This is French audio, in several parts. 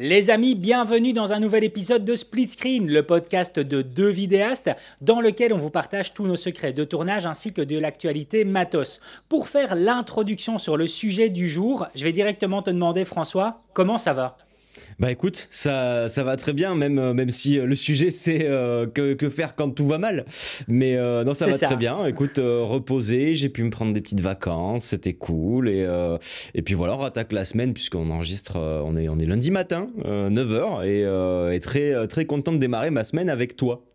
Les amis, bienvenue dans un nouvel épisode de Split Screen, le podcast de deux vidéastes dans lequel on vous partage tous nos secrets de tournage ainsi que de l'actualité matos. Pour faire l'introduction sur le sujet du jour, je vais directement te demander François, comment ça va? Bah écoute, ça, ça va très bien, même, euh, même si euh, le sujet c'est euh, que, que, faire quand tout va mal. Mais non, ça va très bien. Écoute, reposer, j'ai pu me prendre des petites vacances, c'était cool. Et, et puis voilà, on attaque la semaine puisqu'on enregistre, on, est, on est lundi matin, 9h, et, et très, très content de démarrer ma semaine avec toi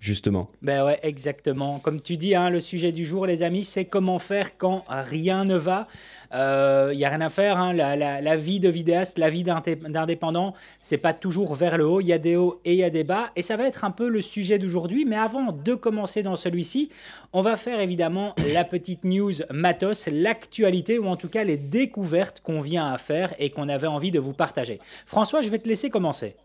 justement. Ben ouais, exactement. Comme tu dis, hein, le sujet du jour, les amis, c'est comment faire quand rien ne va. Il euh, n'y a rien à faire. Hein. La, vie de vidéaste, la vie d'indépendant, c'est pas toujours vers le haut. Il y a des hauts et il y a des bas. Et ça va être un peu le sujet d'aujourd'hui. Mais avant de commencer dans celui-ci, on va faire évidemment la petite news matos, l'actualité ou en tout cas les découvertes qu'on vient à faire et qu'on avait envie de vous partager. François, je vais te laisser commencer.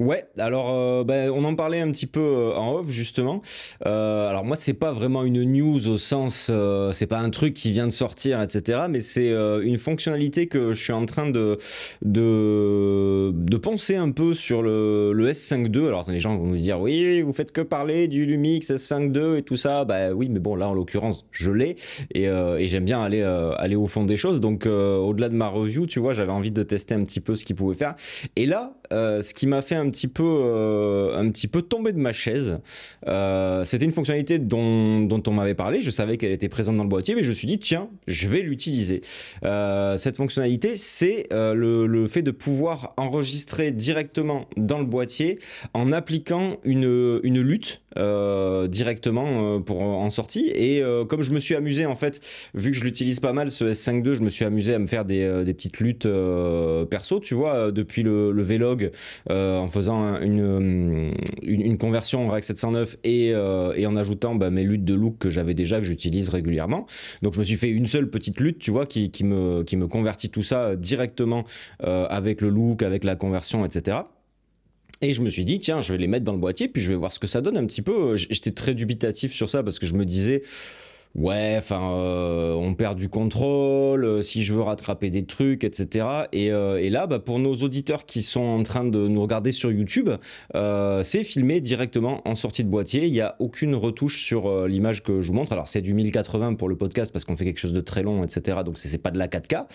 Ouais, alors euh, ben, on en parlait un petit peu euh, en off justement. Euh, alors moi c'est pas vraiment une news au sens, c'est pas un truc qui vient de sortir, etc. Mais c'est une fonctionnalité que je suis en train de, de, penser un peu sur le, le S5.2. Alors les gens vont nous dire oui, vous faites que parler du Lumix S5.2 et tout ça. Bah oui, mais bon là en l'occurrence je l'ai et, et j'aime bien aller, aller au fond des choses. Donc au-delà de ma review, tu vois, j'avais envie de tester un petit peu ce qu'il pouvait faire. Et là, ce qui m'a un petit peu, euh, un petit peu tomber de ma chaise. Euh, c'était une fonctionnalité dont, dont on m'avait parlé. Je savais qu'elle était présente dans le boîtier, mais je me suis dit tiens, je vais l'utiliser. Euh, cette fonctionnalité, c'est le, le, fait de pouvoir enregistrer directement dans le boîtier en appliquant une, une lutte euh, directement euh, pour en sortie. Et euh, comme je me suis amusé, en fait, vu que je l'utilise pas mal, ce S5 II, je me suis amusé à me faire des, des petites luttes perso, tu vois, depuis le, le Vlog, en faisant une, une, conversion en REC 709 et, et en ajoutant bah, mes luttes de look que j'avais déjà, que j'utilise régulièrement. Donc je me suis fait une seule petite lutte, tu vois, qui, qui, me, qui me convertit tout ça directement avec le look, avec la conversion, etc. Et je me suis dit, tiens, je vais les mettre dans le boîtier, puis je vais voir ce que ça donne un petit peu. J'étais très dubitatif sur ça parce que je me disais, ouais, enfin, euh, on perd du contrôle, euh, si je veux rattraper des trucs, etc. Euh, et, là, bah, pour nos auditeurs qui sont en train de nous regarder sur YouTube, c'est filmé directement en sortie de boîtier. Il n'y a aucune retouche sur l'image que je vous montre. Alors, c'est du 1080 pour le podcast parce qu'on fait quelque chose de très long, etc. Donc, c'est pas de la 4K.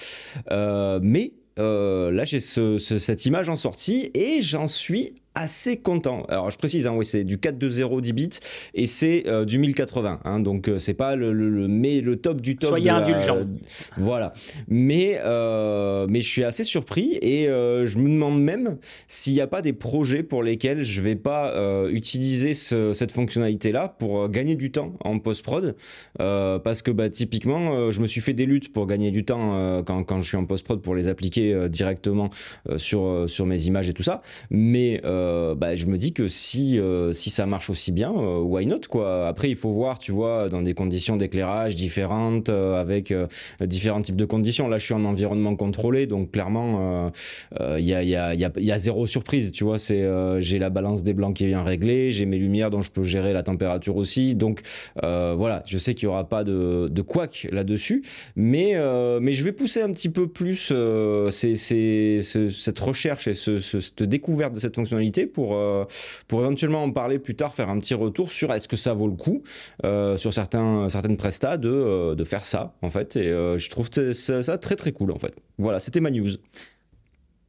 mais euh, là j'ai cette image en sortie et j'en suis assez content. Alors je précise, hein, oui, c'est du 420 10 bits et c'est euh, du 1080. Hein, donc euh, c'est pas le, le, mais le top du top. Soyez indulgent. voilà. Mais, euh, mais je suis assez surpris et je me demande même s'il n'y a pas des projets pour lesquels je vais pas utiliser cette fonctionnalité-là pour gagner du temps en post-prod. parce que bah, typiquement, je me suis fait des luttes pour gagner du temps quand, quand, je suis en post-prod pour les appliquer directement sur, sur mes images et tout ça. Mais euh, bah, je me dis que si, euh, si ça marche aussi bien, euh, why not quoi. Après, il faut voir, tu vois, dans des conditions d'éclairage différentes, avec différents types de conditions. Là, je suis en environnement contrôlé, donc clairement, il y a, y, y, y, zéro surprise, tu vois. J'ai la balance des blancs qui est bien réglée, j'ai mes lumières dont je peux gérer la température aussi. Donc voilà, je sais qu'il n'y aura pas de, de couac là-dessus, mais, je vais pousser un petit peu plus cette recherche et ce, cette découverte de cette fonctionnalité pour, euh, pour éventuellement en parler plus tard, faire un petit retour sur est-ce que ça vaut le coup euh, sur certains, certaines prestats de, euh, de faire ça, en fait. Et je trouve ça, ça très très cool, en fait. Voilà, c'était ma news.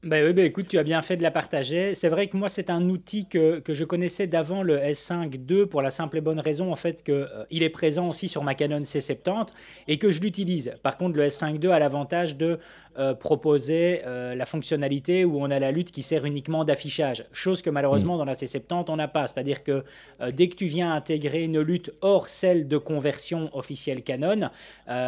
Ben oui, ben écoute, tu as bien fait de la partager. C'est vrai que moi, c'est un outil que, que je connaissais d'avant le S5 II pour la simple et bonne raison en fait qu'il euh, il est présent aussi sur ma Canon C70 et que je l'utilise. Par contre, le S5 II a l'avantage de euh, proposer euh, la fonctionnalité où on a la lutte qui sert uniquement d'affichage, chose que malheureusement mm. dans la C70 on n'a pas. C'est-à-dire que dès que tu viens intégrer une lutte hors celle de conversion officielle Canon,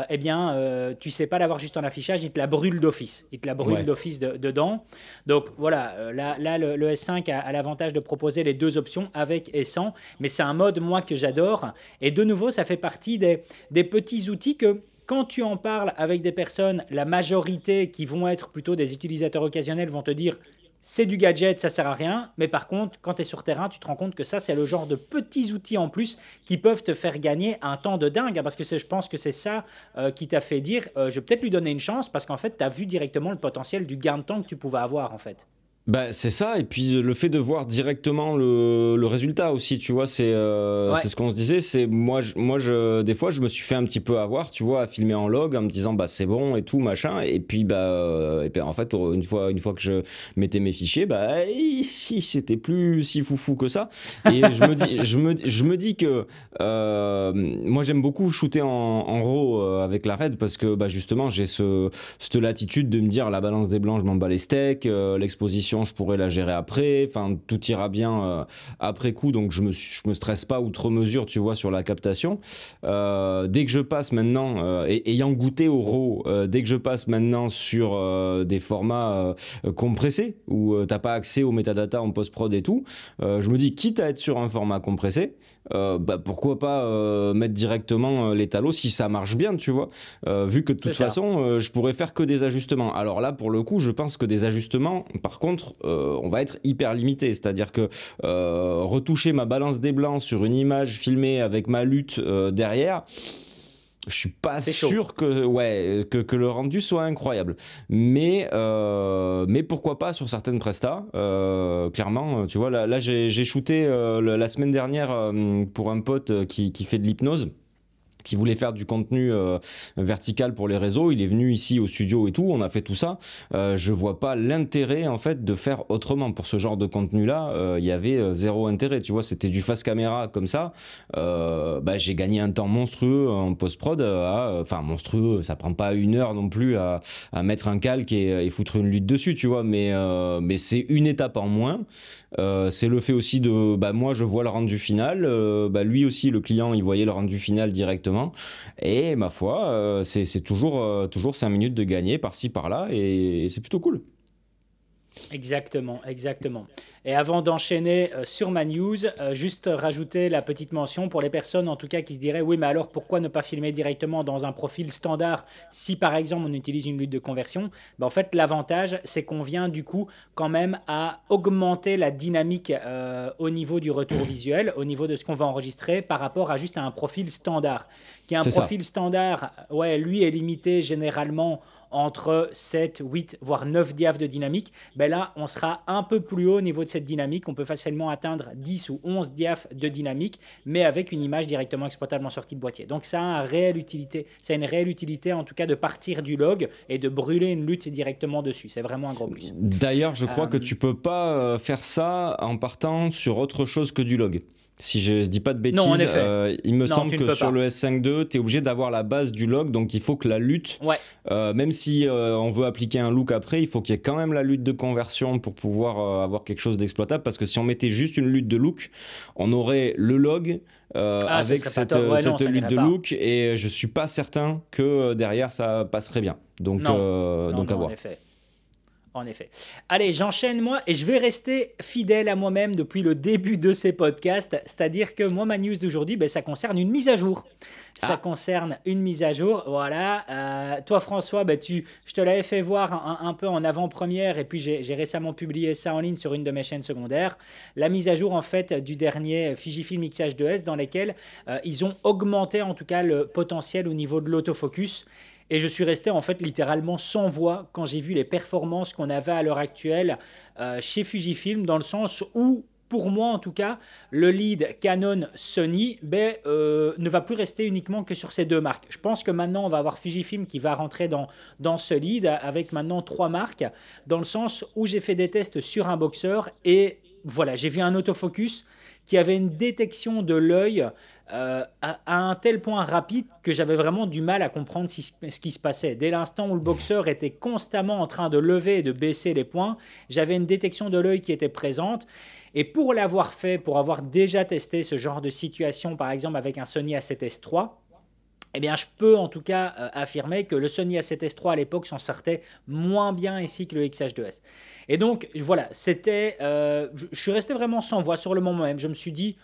eh bien, tu sais pas l'avoir juste en affichage, il te la brûle d'office. Il te la brûle d'office dedans. Donc voilà, euh, là, le, S5 a, l'avantage de proposer les deux options avec et sans, mais c'est un mode, moi, que j'adore. Et de nouveau, ça fait partie des petits outils que quand tu en parles avec des personnes, la majorité qui vont être plutôt des utilisateurs occasionnels vont te dire c'est du gadget, ça sert à rien. Mais par contre, quand tu es sur terrain, tu te rends compte que ça, c'est le genre de petits outils en plus qui peuvent te faire gagner un temps de dingue. Parce que je pense que c'est ça euh, qui t'a fait dire euh, je vais peut-être lui donner une chance parce qu'en fait, tu as vu directement le potentiel du gain de temps que tu pouvais avoir en fait. Bah, c'est ça, et puis le fait de voir directement le, le résultat aussi, tu vois, c'est euh, c'est ce qu'on se disait, c'est moi, je, moi je, des fois je me suis fait un petit peu avoir, tu vois, à filmer en log en me disant bah c'est bon et tout, machin, et puis bah euh, et puis, en fait une fois, une fois que je mettais mes fichiers, bah si c'était plus si foufou que ça, et je me dis, je me, je me dis que euh, moi j'aime beaucoup shooter en, en RAW avec la RED parce que bah justement j'ai ce, cette latitude de me dire la balance des blancs je m'en bats les steaks, l'exposition je pourrais la gérer après. Enfin, tout ira bien euh, après coup, donc je me, je me stresse pas outre mesure, tu vois, sur la captation. Euh, dès que je passe maintenant, euh, et, ayant goûté au RAW, dès que je passe maintenant sur des formats compressés, où t'as pas accès aux métadatas en post-prod et tout, je me dis, quitte à être sur un format compressé, bah, pourquoi pas mettre directement les talos si ça marche bien, tu vois, vu que de toute façon, je pourrais faire que des ajustements. Alors là, pour le coup, je pense que des ajustements, par contre, euh, on va être hyper limité. C'est-à-dire que euh, retoucher ma balance des blancs sur une image filmée avec ma lutte euh, derrière, je suis pas sûr que, ouais, que, le rendu soit incroyable. Mais, mais pourquoi pas sur certaines prestas Clairement, tu vois, là, j'ai shooté la semaine dernière pour un pote qui, qui fait de l'hypnose qui voulait faire du contenu euh, vertical pour les réseaux, il est venu ici au studio et tout, on a fait tout ça. Euh, je vois pas l'intérêt en fait de faire autrement pour ce genre de contenu-là. Euh, il y avait zéro intérêt, tu vois, c'était du face caméra comme ça. bah, j'ai gagné un temps monstrueux en post prod, enfin monstrueux, ça prend pas une heure non plus à, à mettre un calque et, et, foutre une lutte dessus, tu vois, mais mais c'est une étape en moins. c'est le fait aussi de, bah moi je vois le rendu final, bah lui aussi le client il voyait le rendu final directement et ma foi, euh, c'est toujours, euh, toujours 5 minutes de gagner par-ci par-là et c'est plutôt cool. Exactement, exactement. Et avant d'enchaîner euh, sur ma news, euh, juste rajouter la petite mention pour les personnes en tout cas qui se diraient oui mais alors pourquoi ne pas filmer directement dans un profil standard si par exemple on utilise une lutte de conversion? Ben, En fait l'avantage c'est qu'on vient du coup quand même à augmenter la dynamique euh, au niveau du retour visuel, au niveau de ce qu'on va enregistrer par rapport à juste un profil standard. Qui est un profil standard, ouais lui est limité généralement entre 7, 8, voire 9 diaph de dynamique, ben là, on sera un peu plus haut au niveau de cette dynamique. On peut facilement atteindre 10 ou 11 diaph de dynamique, mais avec une image directement exploitable en sortie de boîtier. Donc ça a une réelle utilité. Ça une réelle utilité, en tout cas, de partir du log et de brûler une lutte directement dessus. C'est vraiment un gros plus. D'ailleurs, je crois que euh, tu peux pas euh, faire ça en partant sur autre chose que du log. Si je ne dis pas de bêtises, euh, il me semble que sur le S5.2, tu es obligé d'avoir la base du log, donc il faut que la lutte, euh, même si euh, on veut appliquer un look après, il faut qu'il y ait quand même la lutte de conversion pour pouvoir avoir quelque chose d'exploitable, parce que si on mettait juste une lutte de look, on aurait le log ah, avec cette, lutte de look, et je suis pas certain que derrière ça passerait bien. Donc, donc à voir. En effet. Allez, j'enchaîne moi et je vais rester fidèle à moi-même depuis le début de ces podcasts. C'est-à-dire que moi, ma news d'aujourd'hui, ben, ça concerne une mise à jour. Ça ah. concerne une mise à jour. Voilà. Euh, toi, François, ben, tu, je te l'avais fait voir un, peu en avant-première et puis j'ai récemment publié ça en ligne sur une de mes chaînes secondaires. La mise à jour, en fait, du dernier Fujifilm X-H2S dans lequel euh, ils ont augmenté en tout cas le potentiel au niveau de l'autofocus. Et je suis resté en fait littéralement sans voix quand j'ai vu les performances qu'on avait à l'heure actuelle euh, chez Fujifilm, dans le sens où pour moi en tout cas, le lead Canon Sony ben, euh, ne va plus rester uniquement que sur ces deux marques. Je pense que maintenant on va avoir Fujifilm qui va rentrer dans, dans ce lead avec maintenant trois marques, dans le sens où j'ai fait des tests sur un boxeur et voilà, j'ai vu un autofocus qui avait une détection de l'œil euh, à, un tel point rapide que j'avais vraiment du mal à comprendre ce qui se passait. Dès l'instant où le boxeur était constamment en train de lever et de baisser les points, j'avais une détection de l'œil qui était présente. Et pour l'avoir fait, pour avoir déjà testé ce genre de situation, par exemple avec un Sony A7S III, eh bien, je peux en tout cas euh, affirmer que le Sony A7S III à l'époque s'en sortait moins bien ici que le XH2S. Et donc, voilà, c'était. Euh, je suis resté vraiment sans voix sur le moment même. Je me suis dit,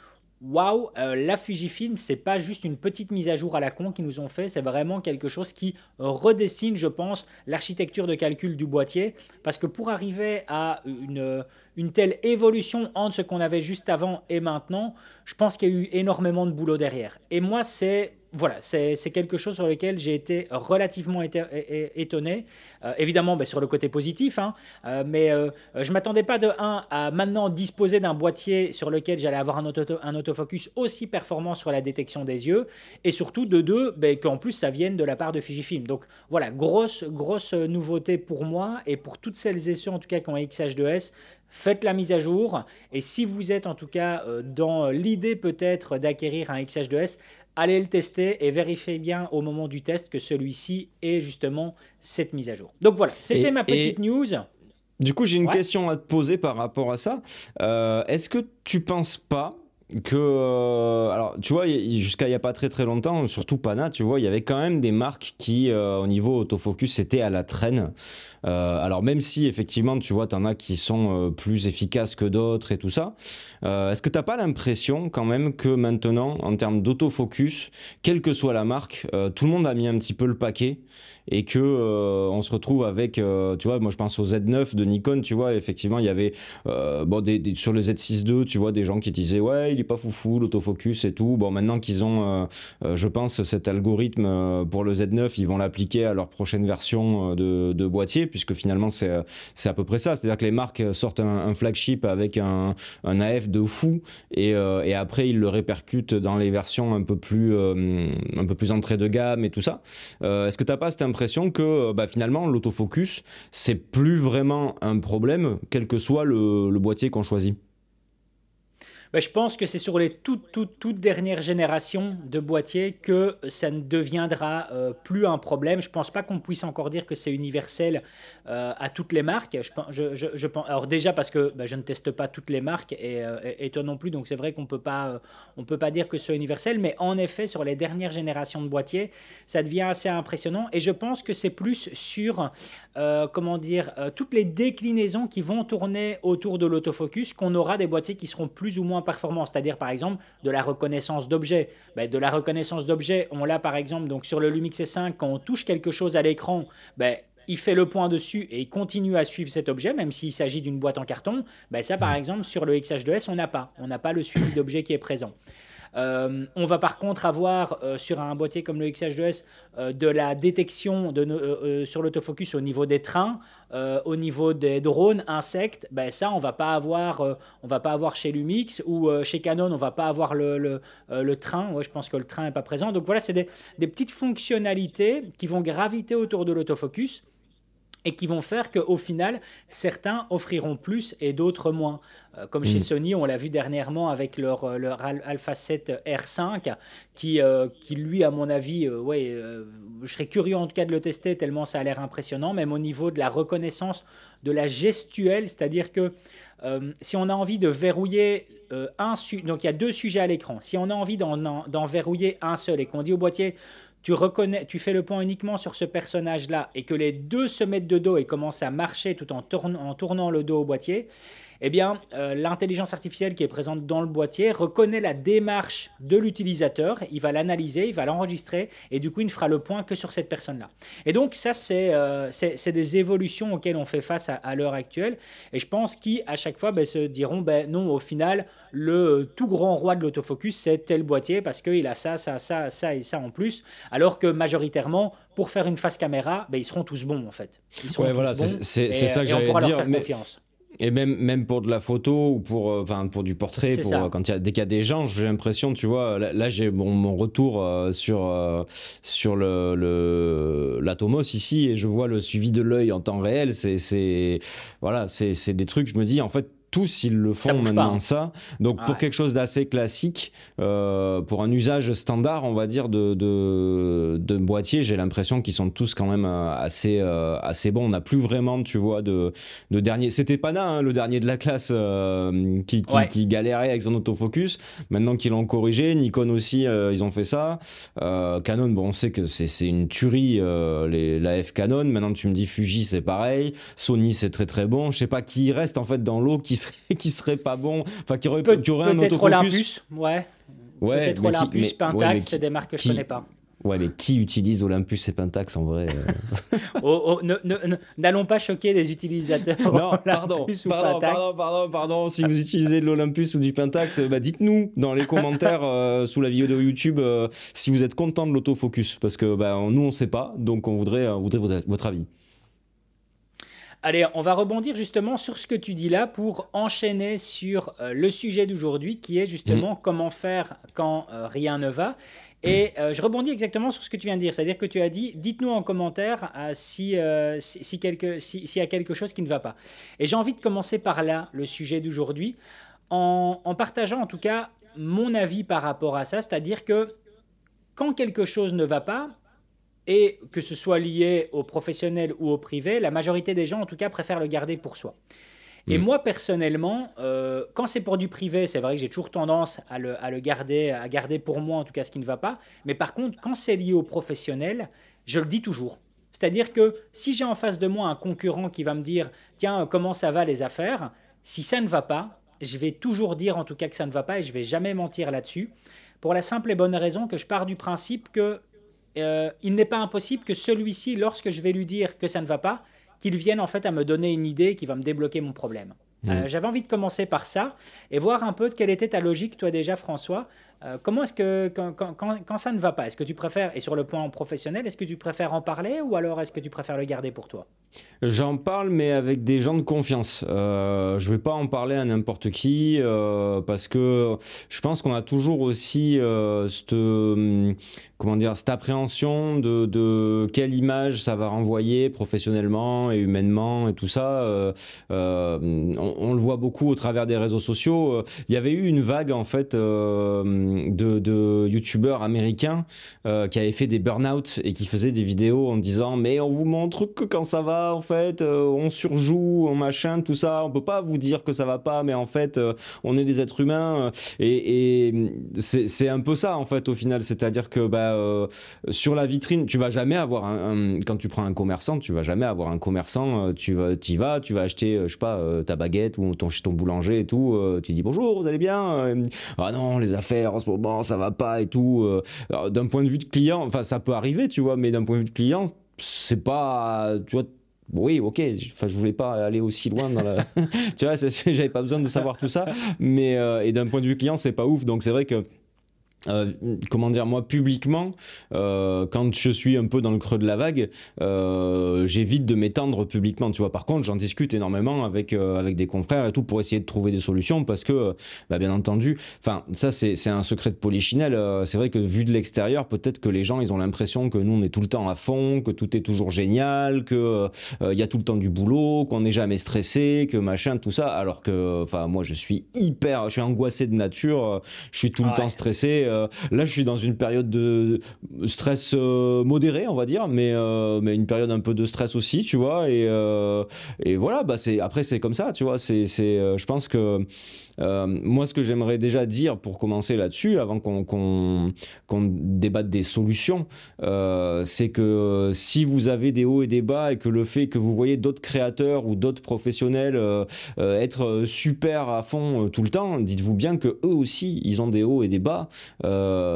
waouh, euh, la Fujifilm, c'est pas juste une petite mise à jour à la con qu'ils nous ont fait, c'est vraiment quelque chose qui redessine, je pense, l'architecture de calcul du boîtier. Parce que pour arriver à une, une telle évolution entre ce qu'on avait juste avant et maintenant, je pense qu'il y a eu énormément de boulot derrière. Et moi, c'est voilà, c'est quelque chose sur lequel j'ai été relativement étonné. Euh, évidemment, ben, sur le côté positif, hein, euh, mais je ne m'attendais pas de 1 à maintenant disposer d'un boîtier sur lequel j'allais avoir un, un, autofocus aussi performant sur la détection des yeux, et surtout de 2, ben, qu'en plus ça vienne de la part de Fujifilm. Donc voilà, grosse, grosse nouveauté pour moi et pour toutes celles et ceux en tout cas qui ont XH2S faites la mise à jour. Et si vous êtes en tout cas euh, dans l'idée peut-être d'acquérir un XH2S, allez le tester et vérifiez bien au moment du test que celui-ci est justement cette mise à jour. Donc voilà, c'était ma petite news. Du coup, j'ai une question à te poser par rapport à ça. Euh, est-ce que tu penses pas que euh, alors tu vois jusqu'à il y a pas très très longtemps surtout Pana tu vois il y avait quand même des marques qui euh, au niveau autofocus étaient à la traîne alors même si effectivement tu vois t'en as qui sont plus efficaces que d'autres et tout ça est-ce que t'as pas l'impression quand même que maintenant en termes d'autofocus quelle que soit la marque tout le monde a mis un petit peu le paquet et que on se retrouve avec tu vois moi je pense au Z9 de Nikon tu vois effectivement il y avait bon des, sur le Z6 II tu vois des gens qui disaient ouais il pas foufou, l'autofocus et tout. Bon, maintenant qu'ils ont, euh, euh, je pense, cet algorithme euh, pour le Z9, ils vont l'appliquer à leur prochaine version de, boîtier, puisque finalement, c'est à peu près ça. C'est-à-dire que les marques sortent un, flagship avec un, AF de fou, et, après, ils le répercutent dans les versions un peu plus, un peu plus entrée de gamme et tout ça. Est-ce que tu n'as pas cette impression que bah, finalement, l'autofocus, c'est plus vraiment un problème, quel que soit le boîtier qu'on choisit? Bah, je pense que c'est sur les toutes, toutes, toutes dernières générations de boîtiers que ça ne deviendra euh, plus un problème. Je pense pas qu'on puisse encore dire que c'est universel euh, à toutes les marques. Je, pense, alors déjà parce que bah, je ne teste pas toutes les marques et, euh, et, toi non plus, donc c'est vrai qu'on peut peut pas dire que c'est universel, mais en effet sur les dernières générations de boîtiers, ça devient assez impressionnant et je pense que c'est plus sur comment dire toutes les déclinaisons qui vont tourner autour de l'autofocus qu'on aura des boîtiers qui seront plus ou moins performance, c'est-à-dire par exemple de la reconnaissance d'objets. Ben, de la reconnaissance d'objets, on l'a par exemple donc sur le Lumix S5, quand on touche quelque chose à l'écran, ben, il fait le point dessus et il continue à suivre cet objet, même s'il s'agit d'une boîte en carton. Ben, ça, par mmh. exemple, sur le XH2S, on n'a pas. On n'a pas le suivi d'objet qui est présent. Euh, on va par contre avoir euh, sur un boîtier comme le XH2S euh, de la détection de, sur l'autofocus au niveau des trains, au niveau des drones, insectes. Ben ça, on va pas avoir, on va pas avoir chez Lumix ou chez Canon, on va pas avoir le, le, train. Je pense que le train n'est pas présent. Donc voilà, c'est des, des petites fonctionnalités qui vont graviter autour de l'autofocus et qui vont faire qu'au final, certains offriront plus et d'autres moins. Euh, comme chez mm. Sony, on l'a vu dernièrement avec leur, euh, leur Alpha 7 R5, qui, euh, qui lui, à mon avis, ouais, je serais curieux en tout cas de le tester tellement ça a l'air impressionnant, même au niveau de la reconnaissance de la gestuelle, c'est-à-dire que si on a envie de verrouiller un... Donc il y a deux sujets à l'écran. Si on a envie d'en verrouiller un seul et qu'on dit au boîtier tu reconnais, tu fais le point uniquement sur ce personnage-là et que les deux se mettent de dos et commencent à marcher tout en, en tournant le dos au boîtier, eh bien, euh, l'intelligence artificielle qui est présente dans le boîtier reconnaît la démarche de l'utilisateur, il va l'analyser, il va l'enregistrer, et du coup, il ne fera le point que sur cette personne-là. Et donc, ça, c'est euh, des évolutions auxquelles on fait face à, l'heure actuelle, et je pense qu'à chaque fois ben, se diront, ben, non, au final, le tout grand roi de l'autofocus, c'est tel boîtier, parce qu'il a ça, ça, ça, ça et ça en plus, alors que majoritairement, pour faire une face caméra, ben, ils seront tous bons, en fait. Ils seront ouais, voilà, c'est ça que j'allais dire. Leur faire confiance. Et même, même pour de la photo ou pour, euh, enfin, pour du portrait, pour, euh, quand il y a, dès qu'il y a des gens, j'ai l'impression, tu vois, là, j'ai mon, mon, retour euh, sur, sur le, l'Atomos ici et je vois le suivi de l'œil en temps réel. C'est, voilà, c'est des trucs, je me dis, en fait, tous ils le font maintenant ça. Donc pour quelque chose d'assez classique, euh, pour un usage standard, on va dire de, de, de boîtier, j'ai l'impression qu'ils sont tous quand même euh, assez euh, assez bons. On n'a plus vraiment, tu vois, de, de dernier. C'était Pana, hein, le dernier de la classe, qui, qui, galérait avec son autofocus. Maintenant qu'ils l'ont corrigé, Nikon aussi, ils ont fait ça. Canon, bon, on sait que c'est une tuerie les, la F Canon. Maintenant tu me dis Fuji, c'est pareil. Sony, c'est très très bon. Je sais pas qui reste en fait dans l'eau, qui qui serait pas bon, enfin qui aurait, Peut, qui aurait un autofocus. Olympus, ouais. Ouais, peut-être Olympus, Pentax, c'est des marques que je connais pas. Ouais, mais qui utilise Olympus et Pentax en vrai oh, oh, N'allons pas choquer des utilisateurs. Non, pardon, pardon, pardon, pardon, pardon, Si vous utilisez de l'Olympus ou du Pentax, bah dites-nous dans les commentaires sous la vidéo de YouTube si vous êtes content de l'autofocus, parce que bah, nous on sait pas, donc on voudrait, on voudrait votre avis. Allez, on va rebondir justement sur ce que tu dis là pour enchaîner sur euh, le sujet d'aujourd'hui qui est justement mm. comment faire quand euh, rien ne va. Et euh, je rebondis exactement sur ce que tu viens de dire, c'est-à-dire que tu as dit, dites-nous en commentaire si, si, quelque, s'il y a quelque chose qui ne va pas. Et j'ai envie de commencer par là, le sujet d'aujourd'hui, en, en partageant en tout cas mon avis par rapport à ça, c'est-à-dire que quand quelque chose ne va pas, et que ce soit lié au professionnel ou au privé, la majorité des gens, en tout cas, préfèrent le garder pour soi. Et mm. moi, personnellement, euh, quand c'est pour du privé, c'est vrai que j'ai toujours tendance à le, à le, garder, à garder pour moi, en tout cas, ce qui ne va pas. Mais par contre, quand c'est lié au professionnel, je le dis toujours. C'est-à-dire que si j'ai en face de moi un concurrent qui va me dire, tiens, comment ça va les affaires, si ça ne va pas, je vais toujours dire en tout cas que ça ne va pas et je vais jamais mentir là-dessus. Pour la simple et bonne raison que je pars du principe que euh, il n'est pas impossible que celui-ci, lorsque je vais lui dire que ça ne va pas, qu'il vienne en fait à me donner une idée qui va me débloquer mon problème. Mmh. Euh, j'avais envie de commencer par ça et voir un peu de quelle était ta logique, toi déjà, François. Euh, comment est-ce que quand, ça ne va pas, est-ce que tu préfères, et sur le point professionnel, est-ce que tu préfères en parler ou alors est-ce que tu préfères le garder pour toi? J'en parle, mais avec des gens de confiance. Euh, je ne vais pas en parler à n'importe qui euh, parce que je pense qu'on a toujours aussi cette, hum, comment dire, cette appréhension de, quelle image ça va renvoyer professionnellement et humainement et tout ça. On, on, le voit beaucoup au travers des réseaux sociaux. Il y avait eu une vague en fait de, de youtubeurs américains euh, qui avaient fait des burn-out et qui faisaient des vidéos en disant mais on vous montre que quand ça va en fait euh, on surjoue on machin tout ça. On peut pas vous dire que ça va pas mais en fait euh, on est des êtres humains. Et, c'est un peu ça en fait au final. C'est-à-dire que bah, sur la vitrine tu vas jamais avoir un, quand tu prends un commerçant tu vas jamais avoir un commerçant tu vas tu vas tu vas acheter je sais pas ta baguette ou ton ton boulanger et tout tu dis bonjour vous allez bien ah non les affaires ce moment, ça va pas et tout. Euh, d'un point de vue de client, enfin, ça peut arriver, tu vois, mais d'un point de vue de client, c'est pas, tu vois, oui, ok. Enfin, je voulais pas aller aussi loin dans la. tu vois, j'avais pas besoin de savoir tout ça. Mais euh, et d'un point de vue client, c'est pas ouf. Donc c'est vrai que euh, comment dire moi publiquement euh, quand je suis un peu dans le creux de la vague euh, j'évite de m'étendre publiquement tu vois. Par contre j'en discute énormément avec avec des confrères et tout pour essayer de trouver des solutions parce que bah, bien entendu enfin ça c'est un secret de polichinelle c'est vrai que vu de l'extérieur peut-être que les gens ils ont l'impression que nous on est tout le temps à fond que tout est toujours génial que il y a tout le temps du boulot qu'on n'est jamais stressé que machin tout ça. Alors que enfin moi je suis hyper je suis angoissé de nature je suis tout le temps stressé là, je suis dans une période de stress euh, modéré, on va dire, mais, euh, mais une période un peu de stress aussi, tu vois. Et, et voilà, bah, après, c'est comme ça, tu vois. C'est, je pense que euh, moi, ce que j'aimerais déjà dire pour commencer là-dessus, avant qu'on débatte des solutions, euh, c'est que euh, si vous avez des hauts et des bas et que le fait que vous voyez d'autres créateurs ou d'autres professionnels être super à fond tout le temps, dites-vous bien que eux aussi, ils ont des hauts et des bas,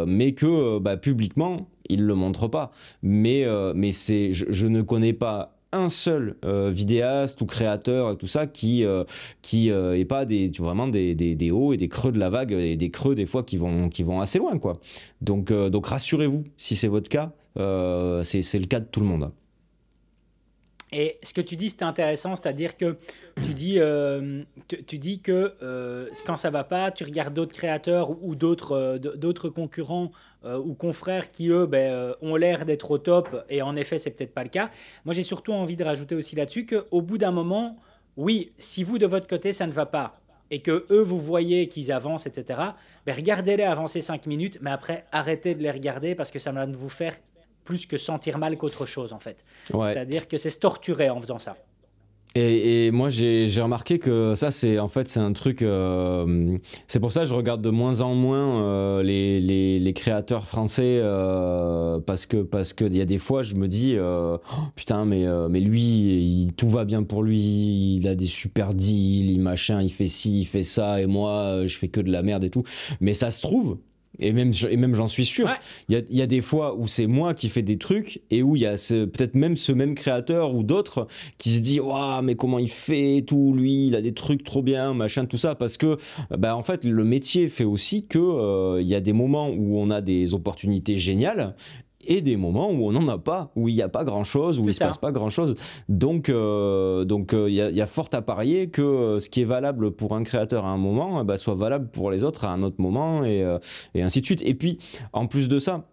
mais que bah, publiquement, ils le montrent pas. Mais, mais c'est, je, ne connais pas un seul euh, vidéaste ou créateur et tout ça qui euh, qui euh, est pas des vraiment des, des, hauts et des creux de la vague et des creux des fois qui vont qui vont assez loin quoi. Donc donc rassurez-vous si c'est votre cas c'est le cas de tout le monde et ce que tu dis, c'est intéressant, c'est-à-dire que tu dis, euh, tu, dis que euh, quand ça va pas, tu regardes d'autres créateurs ou, d'autres euh, d'autres concurrents ou confrères qui, eux, ben, ont l'air d'être au top, et en effet, c'est peut-être pas le cas. Moi, j'ai surtout envie de rajouter aussi là-dessus qu'au bout d'un moment, oui, si vous, de votre côté, ça ne va pas, et que eux, vous voyez qu'ils avancent, etc., ben, regardez-les avancer 5 minutes, mais après, arrêtez de les regarder parce que ça va vous faire plus que sentir mal qu'autre chose, en fait. C'est-à-dire que c'est se torturer en faisant ça. Et, moi, j'ai remarqué que ça, c'est en fait, c'est un truc. Euh, c'est pour ça que je regarde de moins en moins euh, les, les, les, créateurs français euh, parce que parce que il y a des fois, je me dis oh, putain, mais mais lui, il, tout va bien pour lui, il a des super deals, il machin, il fait ci, il fait ça, et moi, je fais que de la merde et tout. Mais ça se trouve, Et même, et même j'en suis sûr. Il y, a, des fois où c'est moi qui fais des trucs et où il y a peut-être même ce même créateur ou d'autres qui se dit Waouh, mais comment il fait tout, lui, il a des trucs trop bien, machin, tout ça. Parce que, bah, en fait, le métier fait aussi que euh, il y a des moments où on a des opportunités géniales, et des moments où on n'en a pas, où il n'y a pas grand-chose, où il ne se passe pas grand-chose. Donc, euh, donc euh, il y, a fort à parier que euh, ce qui est valable pour un créateur à un moment bah, soit valable pour les autres à un autre moment, et, et ainsi de suite. Et puis, en plus de ça,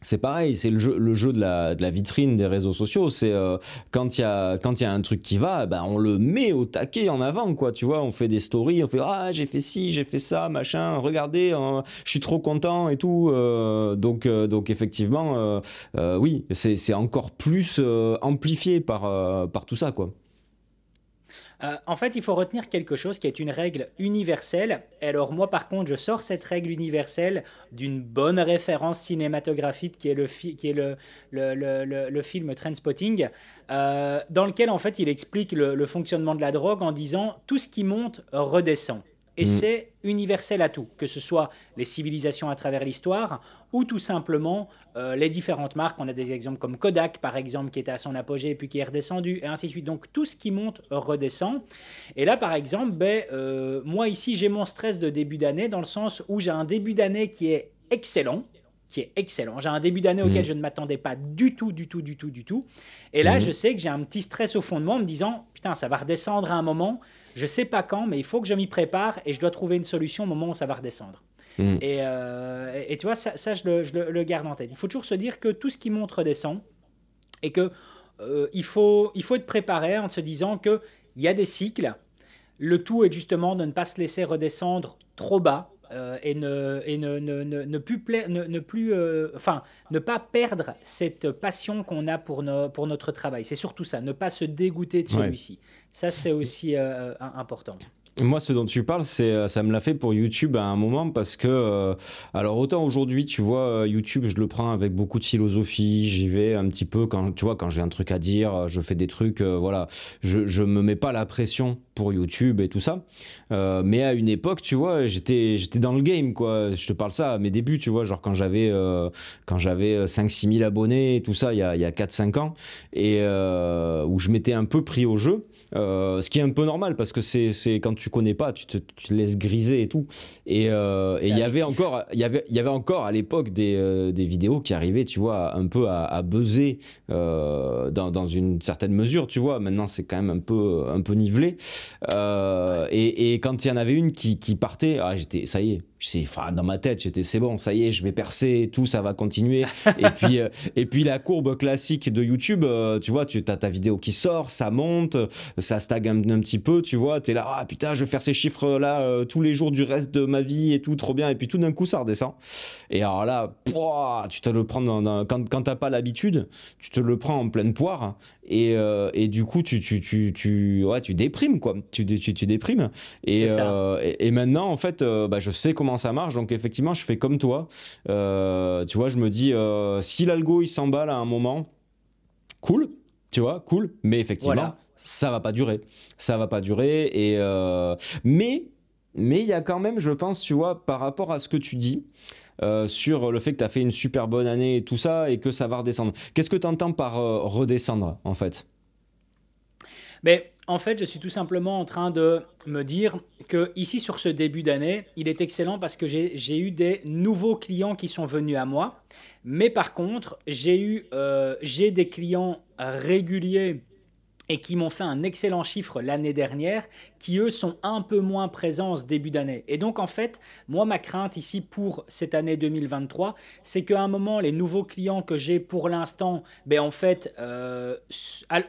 c'est pareil, c'est le jeu, le jeu de, la, de la vitrine des réseaux sociaux. C'est euh, quand il y a y a un truc qui va, ben on le met au taquet en avant, quoi. Tu vois, on fait des stories, on fait ah j'ai fait ci, j'ai fait ça, machin. Regardez, hein, je suis trop content et tout. Euh, donc euh, donc effectivement, oui, c'est encore plus amplifié par par tout ça, quoi. Euh, en fait, il faut retenir quelque chose qui est une règle universelle. Alors moi, par contre, je sors cette règle universelle d'une bonne référence cinématographique qui est le, qui est le, film Trainspotting, euh, dans lequel, en fait, il explique le fonctionnement de la drogue en disant tout ce qui monte redescend. Et mm. c'est universel à tout, que ce soit les civilisations à travers l'histoire ou tout simplement euh, les différentes marques. On a des exemples comme Kodak, par exemple, qui était à son apogée et puis qui est redescendu, et ainsi de suite. Donc tout ce qui monte redescend. Et là, par exemple, ben, euh, moi ici, j'ai mon stress de début d'année dans le sens où j'ai un début d'année qui est excellent qui est excellent. J'ai un début d'année auquel mm. je ne m'attendais pas du tout, du tout, du tout, du tout. Et là, mm. je sais que j'ai un petit stress au fond de moi en me disant, putain, ça va redescendre à un moment. Je sais pas quand, mais il faut que je m'y prépare et je dois trouver une solution au moment où ça va redescendre. Mm. Euh, et, tu vois, ça, ça je, le, je, le, garde en tête. Il faut toujours se dire que tout ce qui monte redescend et que euh, il, faut, il faut être préparé en se disant qu'il y a des cycles. Le tout est justement de ne pas se laisser redescendre trop bas euh, et, ne, et ne, ne, ne, plus, ne, plus euh, enfin, ne pas perdre cette passion qu'on a pour notre travail. C'est surtout ça, ne pas se dégoûter de celui-ci. Ça, c'est aussi euh, important. Moi, ce dont tu parles, c'est, euh, ça me l'a fait pour YouTube à un moment parce que, euh, alors autant aujourd'hui, tu vois, euh, YouTube, je le prends avec beaucoup de philosophie. J'y vais un petit peu quand, tu vois, quand j'ai un truc à dire, je fais des trucs, voilà. Je, je me mets pas la pression pour YouTube et tout ça. mais à une époque, tu vois, j'étais, j'étais dans le game, quoi. Je te parle ça à mes débuts, tu vois, genre quand j'avais, quand j'avais 5-6 000 abonnés et tout ça, il y a, il y a 4-5 ans, et où je m'étais un peu pris au jeu. Euh, ce qui est un peu normal parce que c'est quand tu connais pas, tu te, tu te, laisses griser et tout. Et euh, il y avait encore, il y avait, il y avait encore à l'époque des, euh, des, vidéos qui arrivaient, tu vois, un peu à, à buzzer dans, dans, une certaine mesure, tu vois. Maintenant, c'est quand même un peu, un peu nivelé. Et, et, quand il y en avait une qui, qui partait, ah, j'étais, ça y est, enfin, dans ma tête, j'étais c'est bon, ça y est, je vais percer, tout ça va continuer. et puis euh, et puis la courbe classique de YouTube, euh, tu vois, tu as ta vidéo qui sort, ça monte, ça stagne un, petit peu, tu vois, tu es là ah putain, je vais faire ces chiffres là euh, tous les jours du reste de ma vie et tout trop bien et puis tout d'un coup ça redescend. Et alors là, tu te le prends dans, quand quand t'as pas l'habitude, tu te le prends en pleine poire et, et du coup tu tu tu tu ouais, tu déprimes quoi. Tu tu, tu déprimes et, et, maintenant en fait bah, je sais comment ça marche. Donc effectivement, je fais comme toi. Euh, tu vois, je me dis, euh, si l'algo il s'emballe à un moment, cool, tu vois, cool. Mais effectivement, ça va pas durer. Ça va pas durer. Et euh, mais mais il y a quand même, je pense, tu vois, par rapport à ce que tu dis. sur le fait que tu as fait une super bonne année et tout ça et que ça va redescendre. Qu'est-ce que tu entends par redescendre en fait? Mais en fait, je suis tout simplement en train de me dire que ici sur ce début d'année, il est excellent parce que j'ai eu des nouveaux clients qui sont venus à moi. Mais par contre, j'ai eu euh, des clients réguliers et qui m'ont fait un excellent chiffre l'année dernière, qui eux sont un peu moins présents en ce début d'année. Et donc en fait, moi ma crainte ici pour cette année 2023, c'est qu'à un moment, les nouveaux clients que j'ai pour l'instant, ben en fait, euh,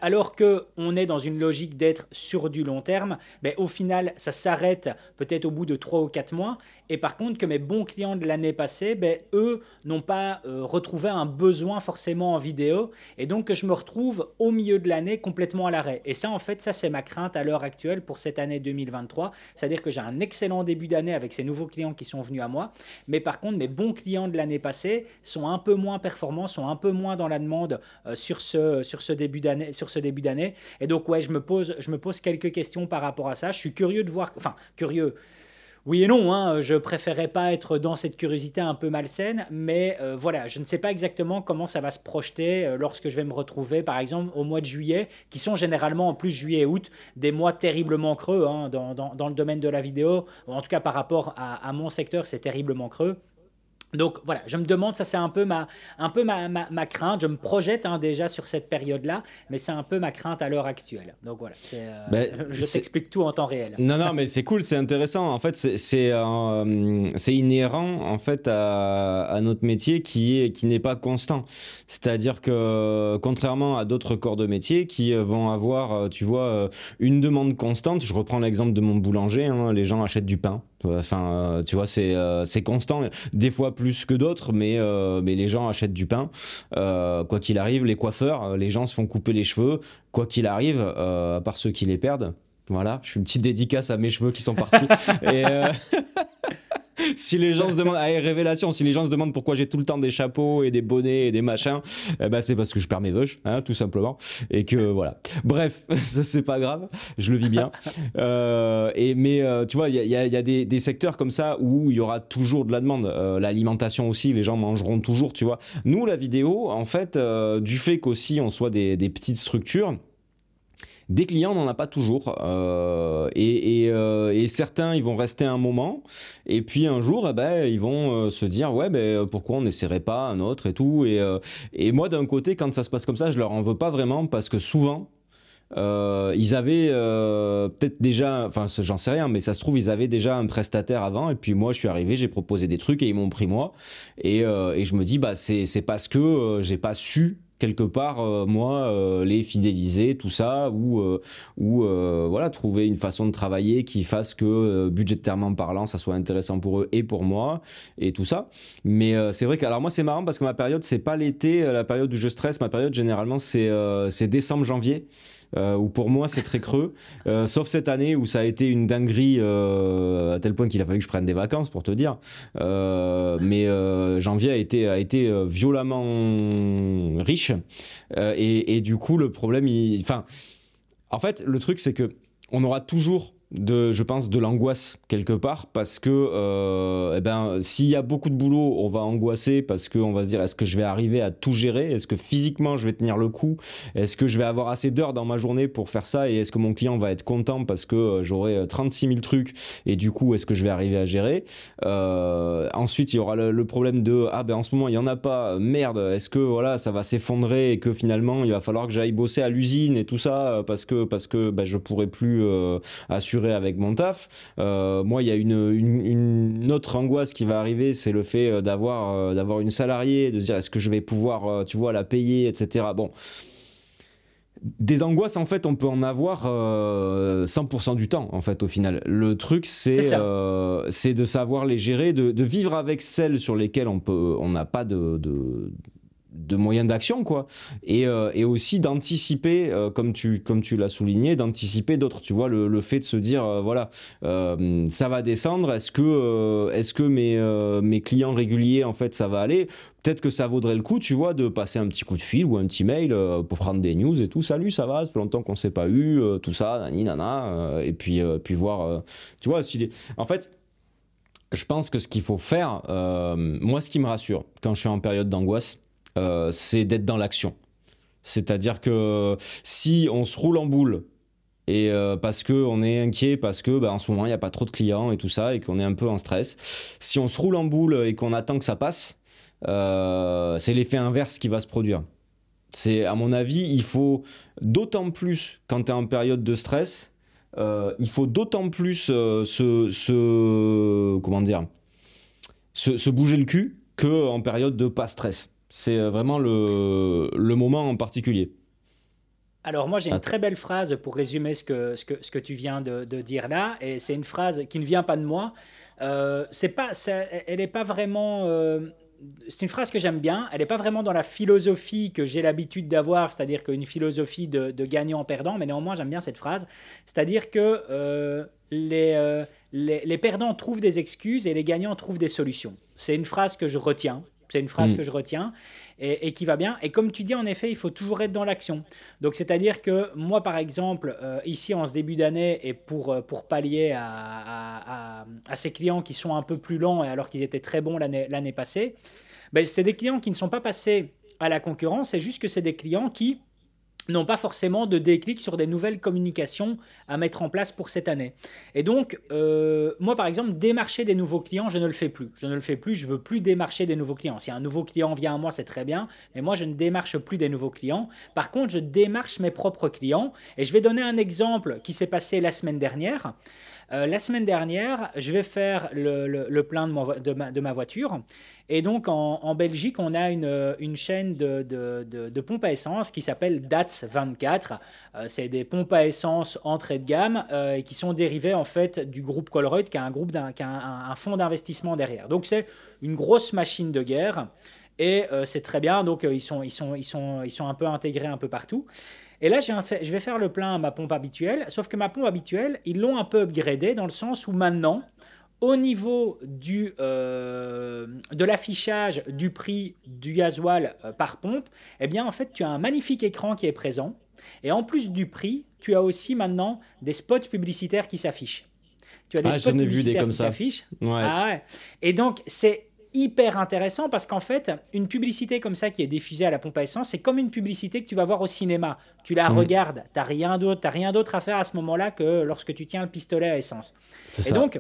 alors que on est dans une logique d'être sur du long terme, ben au final, ça s'arrête peut-être au bout de 3 ou 4 mois. Et par contre, que mes bons clients de l'année passée, ben, eux n'ont pas euh, retrouvé un besoin forcément en vidéo. Et donc que je me retrouve au milieu de l'année complètement l'arrêt. Et ça, en fait, ça, c'est ma crainte à l'heure actuelle pour cette année 2023. C'est-à-dire que j'ai un excellent début d'année avec ces nouveaux clients qui sont venus à moi. Mais par contre, mes bons clients de l'année passée sont un peu moins performants, sont un peu moins dans la demande euh, sur, ce. Sur ce début d'année. Et donc, ouais, je me, pose, je me pose quelques questions par rapport à ça. Je suis curieux de voir, enfin, curieux oui et non, hein, je préférais pas être dans cette curiosité un peu malsaine, mais euh, voilà, je ne sais pas exactement comment ça va se projeter euh, lorsque je vais me retrouver, par exemple, au mois de juillet, qui sont généralement en plus juillet et août, des mois terriblement creux hein, dans, dans, le domaine de la vidéo, en tout cas par rapport à mon secteur, c'est terriblement creux. Donc voilà, je me demande, ça c'est un peu ma, un peu ma, ma, crainte, je me projette hein, déjà sur cette période-là, mais c'est un peu ma crainte à l'heure actuelle. Donc voilà, euh, ben, je t'explique tout en temps réel. Non, non, mais c'est cool, c'est intéressant. En fait, c'est euh, inhérent en fait à, à, notre métier qui est qui n'est pas constant. C'est-à-dire que contrairement à d'autres corps de métier qui vont avoir, tu vois, une demande constante. Je reprends l'exemple de mon boulanger. Hein, les gens achètent du pain Enfin, euh, tu vois, c'est euh, c'est constant. Des fois plus que d'autres, mais euh, mais les gens achètent du pain. quoi qu'il arrive, les coiffeurs, les gens se font couper les cheveux. Quoi qu'il arrive, à part ceux qui les perdent. Voilà, je fais une petite dédicace à mes cheveux qui sont partis. et si les gens se demandent, ah, révélation, si les gens se demandent pourquoi j'ai tout le temps des chapeaux et des bonnets et des machins, eh ben c'est parce que je perds mes veuches, hein, tout simplement. Et que voilà. Bref, ça c'est pas grave, je le vis bien. Euh, et, mais euh, tu vois, il y a, y a des, des, secteurs comme ça où il y aura toujours de la demande. Euh, l'alimentation aussi, les gens mangeront toujours, tu vois. Nous, la vidéo, en fait, du fait qu'aussi on soit des, des petites structures, des clients, on n'en a pas toujours. Euh, euh, et, certains, ils vont rester un moment. Et puis un jour, eh ben, ils vont euh, se dire, ouais, ben, pourquoi on n'essaierait pas un autre et tout. Et, moi, d'un côté, quand ça se passe comme ça, je leur en veux pas vraiment parce que souvent, ils avaient peut-être déjà, enfin j'en sais rien, mais ça se trouve ils avaient déjà un prestataire avant et puis moi je suis arrivé, j'ai proposé des trucs et ils m'ont pris moi et, et je me dis bah c'est parce que j'ai pas su quelque part, euh, moi, euh, les fidéliser, tout ça, ou, euh, ou voilà, trouver une façon de travailler qui fasse que, budgétairement parlant, ça soit intéressant pour eux et pour moi, et tout ça. Mais c'est vrai que, alors moi, c'est marrant parce que ma période, c'est pas l'été, la période où je stresse, ma période, généralement, c'est décembre, janvier. Euh, où pour moi c'est très creux. Euh, sauf cette année où ça a été une dinguerie euh, à tel point qu'il a fallu que je prenne des vacances pour te dire. mais janvier a été, a été violemment riche. Et, et, du coup, le problème, enfin, en fait, le truc c'est que on aura toujours de, je pense, de l'angoisse quelque part parce que euh, eh ben, s'il y a beaucoup de boulot, on va angoisser parce qu'on va se dire est-ce que je vais arriver à tout gérer? Est-ce que physiquement je vais tenir le coup? Est-ce que je vais avoir assez d'heures dans ma journée pour faire ça? Et est-ce que mon client va être content parce que euh, j'aurai 36 000 trucs et du coup est-ce que je vais arriver à gérer? Euh, Ensuite il y aura le, problème de ah ben en ce moment il y en a pas, merde, est-ce que voilà ça va s'effondrer et que finalement il va falloir que j'aille bosser à l'usine et tout ça parce que parce que ben, je pourrai plus assurer avec mon taf. Euh, moi, il y a une, une, autre angoisse qui va arriver, c'est le fait euh, d'avoir euh, d'avoir une salariée, de se dire est-ce que je vais pouvoir, tu vois, la payer, etc. Bon. Des angoisses, en fait, on peut en avoir 100% du temps, en fait, au final. Le truc, c'est c'est de savoir les gérer, de, de, vivre avec celles sur lesquelles on peut, on n'a pas de, de de moyens d'action quoi. Et, euh, et aussi d'anticiper euh, comme tu comme tu l'as souligné d'anticiper d'autres. Tu vois le, le, fait de se dire euh, voilà ça va descendre est-ce que est-ce que mes mes clients réguliers en fait ça va aller? Peut-être que ça vaudrait le coup tu vois de passer un petit coup de fil ou un petit mail pour prendre des news et tout. Salut ça va ça fait longtemps qu'on s'est pas eu tout ça nani nana et puis puis voir tu vois si en fait je pense que ce qu'il faut faire moi ce qui me rassure quand je suis en période d'angoisse euh, c'est d'être dans l'action. C'est-à-dire que si on se roule en boule et euh, parce que on est inquiet parce que bah, en ce moment il n'y a pas trop de clients et tout ça et qu'on est un peu en stress. Si on se roule en boule et qu'on attend que ça passe, euh, c'est l'effet inverse qui va se produire. C'est à mon avis, il faut d'autant plus quand tu es en période de stress, il faut d'autant plus se, comment dire se, se, bouger le cul que en période de pas stress. C'est euh, vraiment le, le moment en particulier. Alors moi j'ai une très belle phrase pour résumer ce que, ce que, ce que tu viens de, de dire là, et c'est une phrase qui ne vient pas de moi. Euh, c'est pas, elle n'est pas vraiment... Euh, c'est une phrase que j'aime bien, elle n'est pas vraiment dans la philosophie que j'ai l'habitude d'avoir, c'est-à-dire qu'une philosophie de, de gagnant-perdant, mais néanmoins j'aime bien cette phrase, c'est-à-dire que euh, les, les, les perdants trouvent des excuses et les gagnants trouvent des solutions. C'est une phrase que je retiens, c'est une phrase mm. que je retiens et, qui va bien. Et comme tu dis, en effet, il faut toujours être dans l'action. Donc, c'est-à-dire que moi, par exemple, euh, ici, en ce début d'année, et pour, euh, pour pallier à, à, ces clients qui sont un peu plus lents alors qu'ils étaient très bons l'année passée, ben, c'est des clients qui ne sont pas passés à la concurrence, c'est juste que c'est des clients qui n'ont pas forcément de déclic sur des nouvelles communications à mettre en place pour cette année. Et donc, euh, moi par exemple, démarcher des nouveaux clients, je ne le fais plus. Je ne le fais plus, je veux plus démarcher des nouveaux clients. Si un nouveau client vient à moi, c'est très bien, mais moi je ne démarche plus des nouveaux clients. Par contre, je démarche mes propres clients. Et je vais donner un exemple qui s'est passé la semaine dernière. Euh, la semaine dernière, je vais faire le, plein de, ma, voiture. Et donc en, Belgique, on a une, chaîne de, pompes à essence qui s'appelle DATS 24. Euh, c'est des pompes à essence entrée de gamme euh, et qui sont dérivées en fait du groupe Colruyt, qui a un, groupe qui fonds d'investissement derrière. Donc c'est une grosse machine de guerre. Et c'est très bien, donc ils, sont, ils, sont, ils, sont, ils sont un peu intégrés un peu partout. Et là, je vais faire le plein à ma pompe habituelle, sauf que ma pompe habituelle, ils l'ont un peu upgradé dans le sens où maintenant, au niveau du, euh, de l'affichage du prix du gasoil euh, par pompe, eh bien, en fait, tu as un magnifique écran qui est présent. Et en plus du prix, tu as aussi maintenant des spots publicitaires qui s'affichent. Tu as des ah, spots publicitaires qui s'affichent. Ah ouais. Et donc, c'est hyper intéressant parce qu'en fait, une publicité comme ça qui est diffusée à la pompe à essence, c'est comme une publicité que tu vas voir au cinéma. Tu la mm. regardes, tu n'as rien d'autre, à faire à ce moment-là que lorsque tu tiens le pistolet à essence. Et donc,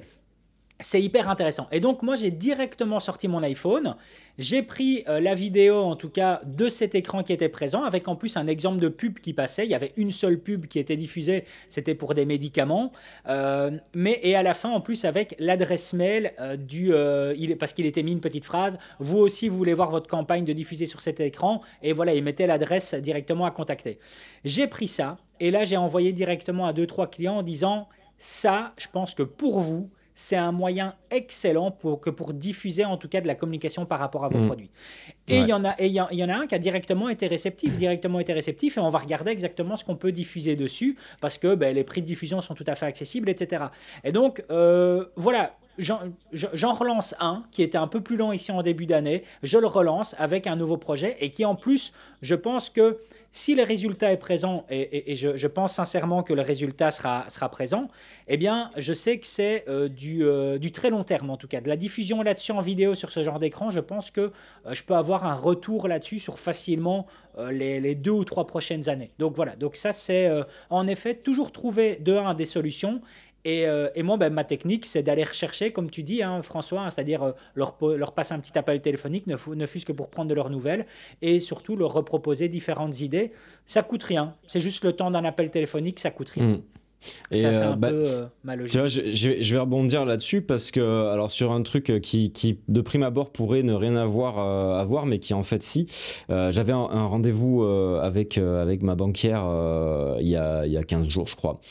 c'est hyper intéressant. Et donc moi j'ai directement sorti mon iPhone, j'ai pris euh, la vidéo en tout cas de cet écran qui était présent, avec en plus un exemple de pub qui passait. Il y avait une seule pub qui était diffusée, c'était pour des médicaments. Euh, mais et à la fin en plus avec l'adresse mail euh, du... parce qu'il était mis une petite phrase, vous aussi vous voulez voir votre campagne de diffuser sur cet écran. Et voilà, il mettait l'adresse directement à contacter. J'ai pris ça et là j'ai envoyé directement à 2-3 clients en disant, ça je pense que pour vous, c'est un moyen excellent pour, que pour diffuser en tout cas de la communication par rapport à vos mm. produits. Et il y en a il y, en a un qui a directement été réceptif, directement été réceptif, et on va regarder exactement ce qu'on peut diffuser dessus parce que ben, les prix de diffusion sont tout à fait accessibles, etc. Et donc euh, voilà, j'en relance un qui était un peu plus long ici en début d'année. Je le relance avec un nouveau projet et qui en plus, je pense que si le résultat est présent, et, je, pense sincèrement que le résultat sera, sera présent, eh bien, je sais que c'est euh, du, euh, du, très long terme, en tout cas. De la diffusion là-dessus en vidéo sur ce genre d'écran, je pense que euh, je peux avoir un retour là-dessus sur facilement les, les, deux ou trois prochaines années. Donc voilà, donc ça, c'est en effet toujours trouver de un des solutions euh, et, moi, ben, ma technique, c'est d'aller rechercher, comme tu dis, hein, François, hein, c'est-à-dire euh, leur, leur, passer un petit appel téléphonique, ne, ne fût-ce que pour prendre de leurs nouvelles, et surtout leur reproposer différentes idées. Ça coûte rien. C'est juste le temps d'un appel téléphonique, ça coûte rien. Hmm. Et ça, c'est euh, un bah, peu ma logique. Tu vois, je, je, vais rebondir là-dessus parce que, alors, sur un truc qui, qui de prime abord, pourrait ne rien avoir à voir, mais qui en fait, si. j'avais un, un rendez-vous avec, avec ma banquière il, y a, il y a 15 jours, je crois.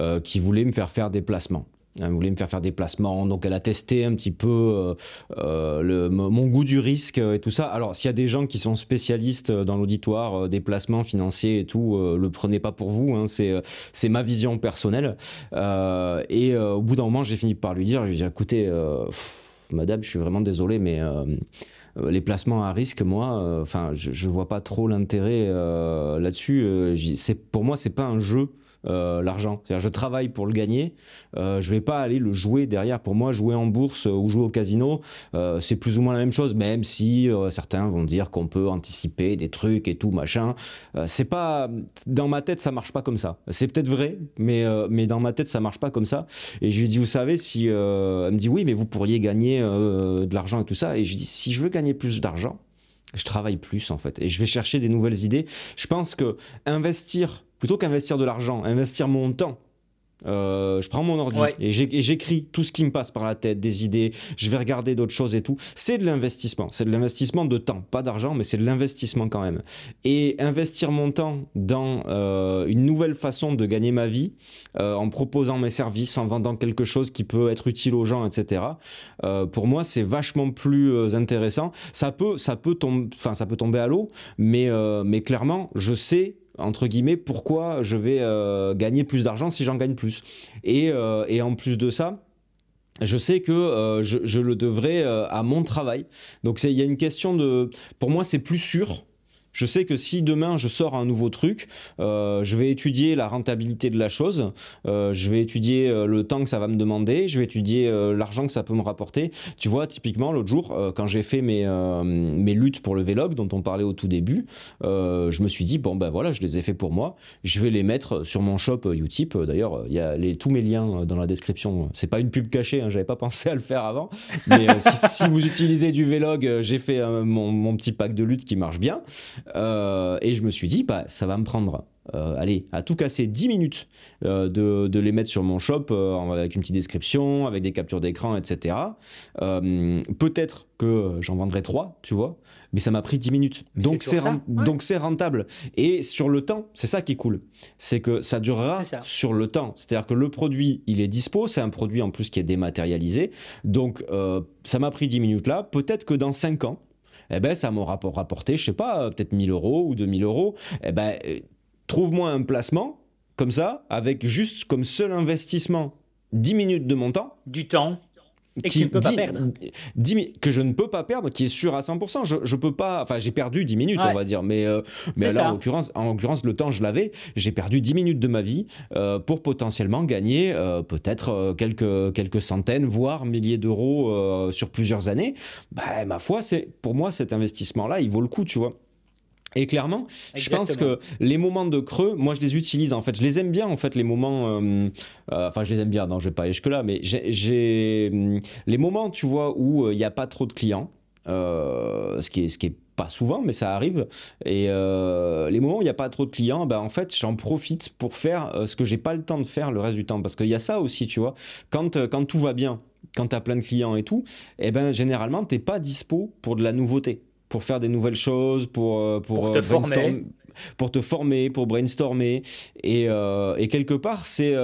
Euh, qui voulait me faire faire des placements. Elle voulait me faire faire des placements, donc elle a testé un petit peu euh, euh, mon goût du risque et tout ça. Alors, s'il y a des gens qui sont spécialistes dans l'auditoire des placements financiers et tout, le prenez pas pour vous, hein, c'est, ma vision personnelle. et au bout d'un moment, j'ai fini par lui dire, je lui écoutez, madame, je suis vraiment désolé, mais les placements à risque, moi, enfin, je, je vois pas trop l'intérêt là-dessus. pour moi, c'est pas un jeu. Euh, l'argent. C'est-à-dire, je travaille pour le gagner. Euh, je vais pas aller le jouer derrière. Pour moi, jouer en bourse ou jouer au casino, euh, c'est plus ou moins la même chose, même si euh, certains vont dire qu'on peut anticiper des trucs et tout machin. c'est pas dans ma tête, ça marche pas comme ça. C'est peut-être vrai, mais mais dans ma tête, ça marche pas comme ça. Et je lui dis, vous savez, si elle me dit oui, mais vous pourriez gagner de l'argent et tout ça. Et je dis, si je veux gagner plus d'argent, je travaille plus en fait et je vais chercher des nouvelles idées. Je pense que investir plutôt qu'investir de l'argent, investir mon temps euh, je prends mon ordi et j'écris tout ce qui me passe par la tête, des idées, je vais regarder d'autres choses et tout. C'est de l'investissement, c'est de l'investissement de temps, pas d'argent, mais c'est de l'investissement quand même. Et investir mon temps dans euh, une nouvelle façon de gagner ma vie, euh, en proposant mes services, en vendant quelque chose qui peut être utile aux gens, etc. pour moi, c'est vachement plus intéressant. Ça peut, ça peut tomber, ça peut tomber à l'eau, mais, mais clairement, je sais entre guillemets, pourquoi je vais euh, gagner plus d'argent si j'en gagne plus. Et, euh, et, en plus de ça, je sais que euh, je, je, le devrais à mon travail. Donc il y a une question de... Pour moi, c'est plus sûr Je sais que si demain je sors un nouveau truc, euh, je vais étudier la rentabilité de la chose, euh, je vais étudier euh, le temps que ça va me demander, je vais étudier l'argent que ça peut me rapporter. Tu vois, typiquement, l'autre jour, quand j'ai fait mes, mes luttes pour le Vlog dont on parlait au tout début, je me suis dit, bon ben voilà, je les ai fait pour moi, je vais les mettre sur mon shop Utip. D'ailleurs, il y a les, tous mes liens dans la description. C'est pas une pub cachée, hein, j'avais pas pensé à le faire avant. Mais si, vous utilisez du Vlog, j'ai fait mon, mon, petit pack de lutte qui marche bien. Euh, et je me suis dit, bah, ça va me prendre euh, allez, à tout casser 10 minutes euh, de, les mettre sur mon shop avec une petite description, avec des captures d'écran, etc. Peut-être que j'en vendrai 3, tu vois, mais ça m'a pris 10 minutes. Donc c'est donc c'est rentable. Et sur le temps, c'est ça qui est cool. C'est que ça durera sur le temps. C'est-à-dire que le produit, il est dispo, c'est un produit en plus qui est dématérialisé. Donc ça m'a pris 10 minutes là. Peut-être que dans 5 ans, eh ben, ça m'aura rapporté, je sais pas, peut-être 1000 euros ou 2000 euros. Eh ben, euh, trouve-moi un placement comme ça, avec juste comme seul investissement 10 minutes de mon temps. Du temps. Et que tu ne peux pas perdre. que je ne peux pas perdre, qui est sûr à 100%. Je, je peux pas. Enfin, j'ai perdu 10 minutes, on va dire. Mais, euh, mais là, en l'occurrence, en l'occurrence, le temps, je l'avais. J'ai perdu 10 minutes de ma vie euh, pour potentiellement gagner euh, peut-être quelques, quelques centaines, voire milliers d'euros sur plusieurs années. Bah, ma foi, c'est pour moi, cet investissement-là, il vaut le coup, tu vois. Et clairement, je pense que les moments de creux, moi je les utilise en fait. Je les aime bien en fait, les moments. Euh, euh, enfin, je les aime bien, non, je vais pas aller jusque-là, mais j'ai. Hum, les moments, tu vois, où euh, il n'y a pas trop de clients, ce, qui est, ce qui est pas souvent, mais ça arrive. Et les moments où il n'y a pas trop de clients, ben en fait, j'en profite pour faire ce que j'ai pas le temps de faire le reste du temps. Parce qu'il y a ça aussi, tu vois. Quand, quand tout va bien, quand tu as plein de clients et tout, et eh ben généralement, t'es pas dispo pour de la nouveauté pour faire des nouvelles choses, pour, euh, pour, te euh, former pour te former, pour brainstormer. Et, euh, et quelque part, c'est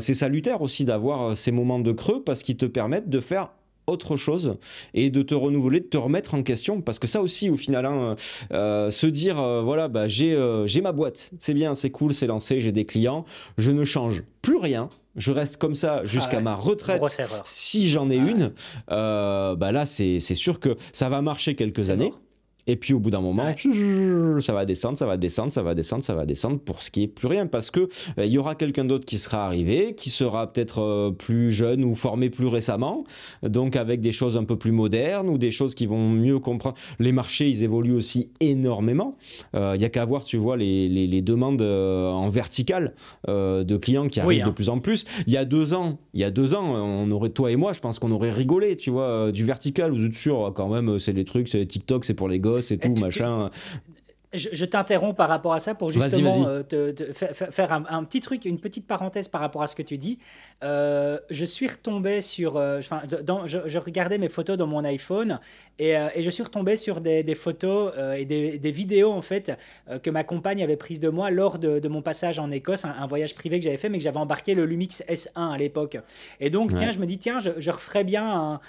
c'est salutaire aussi d'avoir ces moments de creux parce qu'ils te permettent de faire autre chose et de te renouveler, de te remettre en question. Parce que ça aussi, au final, hein, se dire, voilà, bah, j'ai j'ai ma boîte, c'est bien, c'est cool, c'est lancé, j'ai des clients, je ne change plus rien. Je reste comme ça jusqu'à ah ma retraite. Si j'en ai ah une, bah là, c'est sûr que ça va marcher quelques années. Et puis au bout d'un moment, ça va descendre, ça va descendre, ça va descendre, ça va descendre pour ce qui est plus rien parce que euh, il y aura quelqu'un d'autre qui sera arrivé, qui sera peut-être euh, plus jeune ou formé plus récemment, donc avec des choses un peu plus modernes ou des choses qui vont mieux comprendre. Les marchés, ils évoluent aussi énormément. Euh, il y a qu'à voir, tu vois, les, les, demandes en verticale de clients qui arrivent de hein. plus en plus. Il y a deux ans, il y a deux ans, on aurait toi et moi, je pense qu'on aurait rigolé, tu vois, du vertical. Vous êtes sûr, quand même, c'est les trucs, c'est TikTok, c'est pour les gosses et tout, machin. Je, t'interromps par rapport à ça pour justement euh, te, faire un, petit truc, une petite parenthèse par rapport à ce que tu dis. Euh, je suis retombé sur. Euh, je, regardais mes photos dans mon iPhone et, et je suis retombé sur des, des photos et des, des, vidéos en fait que ma compagne avait prises de moi lors de, de mon passage en Écosse, un, voyage privé que j'avais fait, mais que j'avais embarqué le Lumix S1 à l'époque. Et donc, tiens, je me dis, tiens, je, je referais bien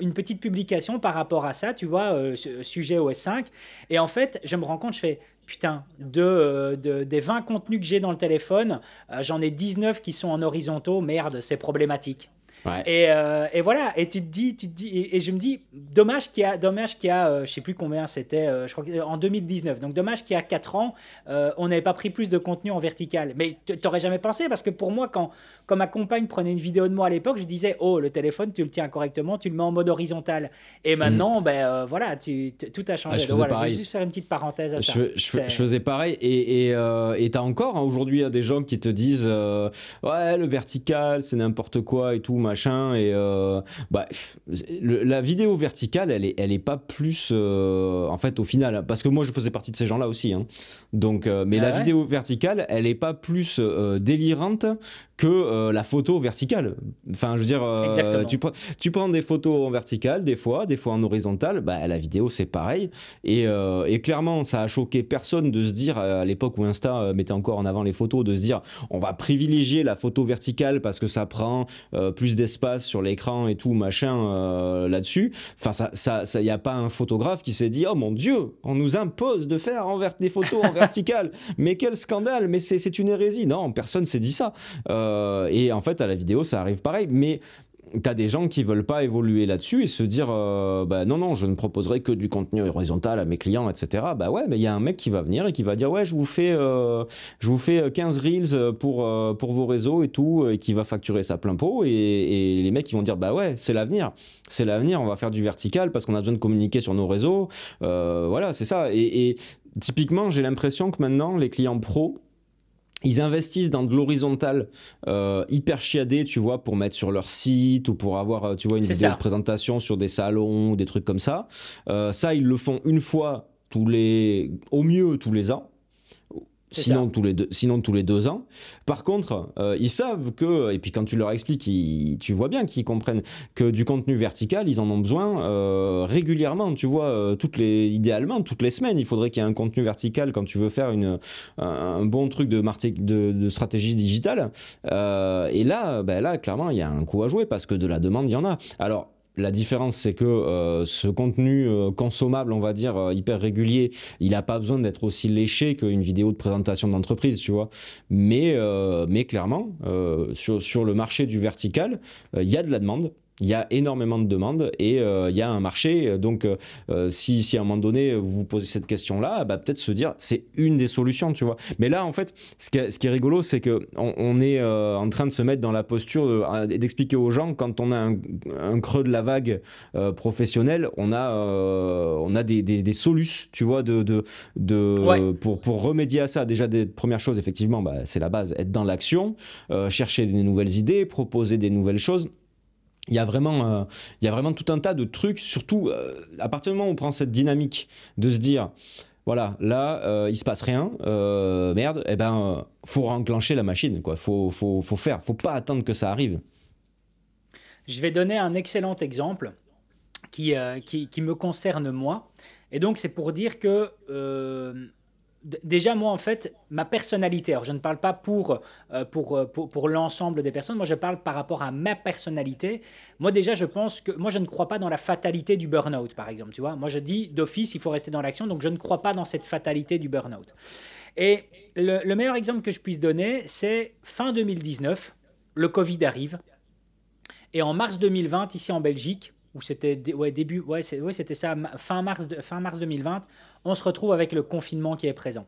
une petite publication par rapport à ça, tu vois, sujet au S5. Et en fait, je me rends compte je fais putain, de, de, des 20 contenus que j'ai dans le téléphone, euh, j'en ai 19 qui sont en horizontaux, merde, c'est problématique. Et, euh, et, voilà, et tu te dis, tu te dis et, je me dis, dommage qu'il y a, dommage qu'il y a euh, je sais plus combien c'était, euh, je crois en 2019, donc dommage qu'il y a 4 ans, on n'avait pas pris plus de contenu en vertical. Mais tu n'aurais jamais pensé, parce que pour moi, quand, quand ma compagne prenait une vidéo de moi à l'époque, je disais, oh, le téléphone, tu le tiens correctement, tu le mets en mode horizontal. Et maintenant, mm. ben voilà, tu, tout a changé. Ah, je, voilà, je vais juste faire une petite parenthèse à ça. Je, je faisais pareil, et tu et, as encore hein, aujourd'hui des gens qui te disent, ouais, le vertical, c'est n'importe quoi et tout, machin. Et euh, bah, la vidéo verticale, elle est, elle est pas plus, euh, en fait, au final, parce que moi, je faisais partie de ces gens-là aussi. Hein. Donc, euh, mais ah la vidéo verticale, elle est pas plus délirante que euh, la photo verticale. Enfin, je veux dire, euh, tu, tu, prends des photos en verticale, des fois, des fois en horizontale, bah, la vidéo c'est pareil. Et, euh, et, clairement, ça a choqué personne de se dire, à l'époque où Insta mettait encore en avant les photos, de se dire, on va privilégier la photo verticale parce que ça prend plus d'espace sur l'écran et tout, machin, là-dessus. Enfin, ça, ça, ça, y a pas un photographe qui s'est dit, oh mon Dieu, on nous impose de faire en des photos en verticale. mais quel scandale, mais c'est une hérésie. Non, personne s'est dit ça. Euh, et en fait, à la vidéo, ça arrive pareil. Mais tu as des gens qui veulent pas évoluer là-dessus et se dire euh, bah, non, non, je ne proposerai que du contenu horizontal à mes clients, etc. Bah ouais, mais il y a un mec qui va venir et qui va dire ouais, je vous fais, euh, je vous fais 15 reels pour, euh, pour vos réseaux et tout, et qui va facturer ça plein pot. Et, les mecs qui vont dire bah ouais, c'est l'avenir. C'est l'avenir, on va faire du vertical parce qu'on a besoin de communiquer sur nos réseaux. voilà, c'est ça. Et, et typiquement, j'ai l'impression que maintenant, les clients pros, ils investissent dans de l'horizontal euh, hyper chiadé, tu vois, pour mettre sur leur site ou pour avoir, euh, tu vois, une vidéo de présentation sur des salons ou des trucs comme ça. Euh, ça, ils le font une fois tous les, au mieux tous les ans sinon tous, les deux, sinon tous les deux ans. Par contre, euh, ils savent que, et puis quand tu leur expliques, tu vois bien qu'ils comprennent que du contenu vertical, ils en ont besoin euh, régulièrement. Tu vois, euh, toutes les, idéalement, toutes les semaines, il faudrait qu'il y ait un contenu vertical quand tu veux faire une, un, bon truc de, de, de stratégie digitale. et là, ben là, clairement, il y a un coup à jouer parce que de la demande, il y en a. Alors, la différence, c'est que euh, ce contenu euh, consommable, on va dire, euh, hyper régulier, il n'a pas besoin d'être aussi léché qu'une vidéo de présentation d'entreprise, tu vois. Mais, mais clairement, sur, sur, le marché du vertical, il y a de la demande il y a énormément de demandes et euh, il y a un marché. Donc, euh, si, si, à un moment donné, vous vous posez cette question-là, bah, peut-être se dire, c'est une des solutions, tu vois. Mais là, en fait, ce qui, est, ce qui est rigolo, c'est qu'on on est euh, en train de se mettre dans la posture d'expliquer aux gens, quand on a un, creux de la vague professionnelle, on a, on a des, des, solutions, tu vois, de, de, de pour, pour remédier à ça. Déjà, des premières choses, effectivement, bah, c'est la base, être dans l'action, chercher des nouvelles idées, proposer des nouvelles choses il y a vraiment euh, il y a vraiment tout un tas de trucs surtout euh, à partir du moment où on prend cette dynamique de se dire voilà là euh, il se passe rien merde et eh ben faut enclencher la machine quoi. Faut, faut, faut faire faut pas attendre que ça arrive. Je vais donner un excellent exemple qui, qui, qui me concerne moi. Et donc c'est pour dire que déjà, moi, en fait, ma personnalité, alors je ne parle pas pour, euh, euh, pour, pour l'ensemble des personnes, moi, je parle par rapport à ma personnalité. Moi, déjà, je pense que, moi, je ne crois pas dans la fatalité du burn-out, par exemple, tu vois. Moi, je dis d'office, il faut rester dans l'action, donc je ne crois pas dans cette fatalité du burn-out. Et le meilleur exemple que je puisse donner, c'est fin 2019, le Covid arrive. Et en mars 2020, ici en Belgique, ou c'était ouais, début, ouais, c'était ça, fin mars, fin mars 2020, on se retrouve avec le confinement qui est présent.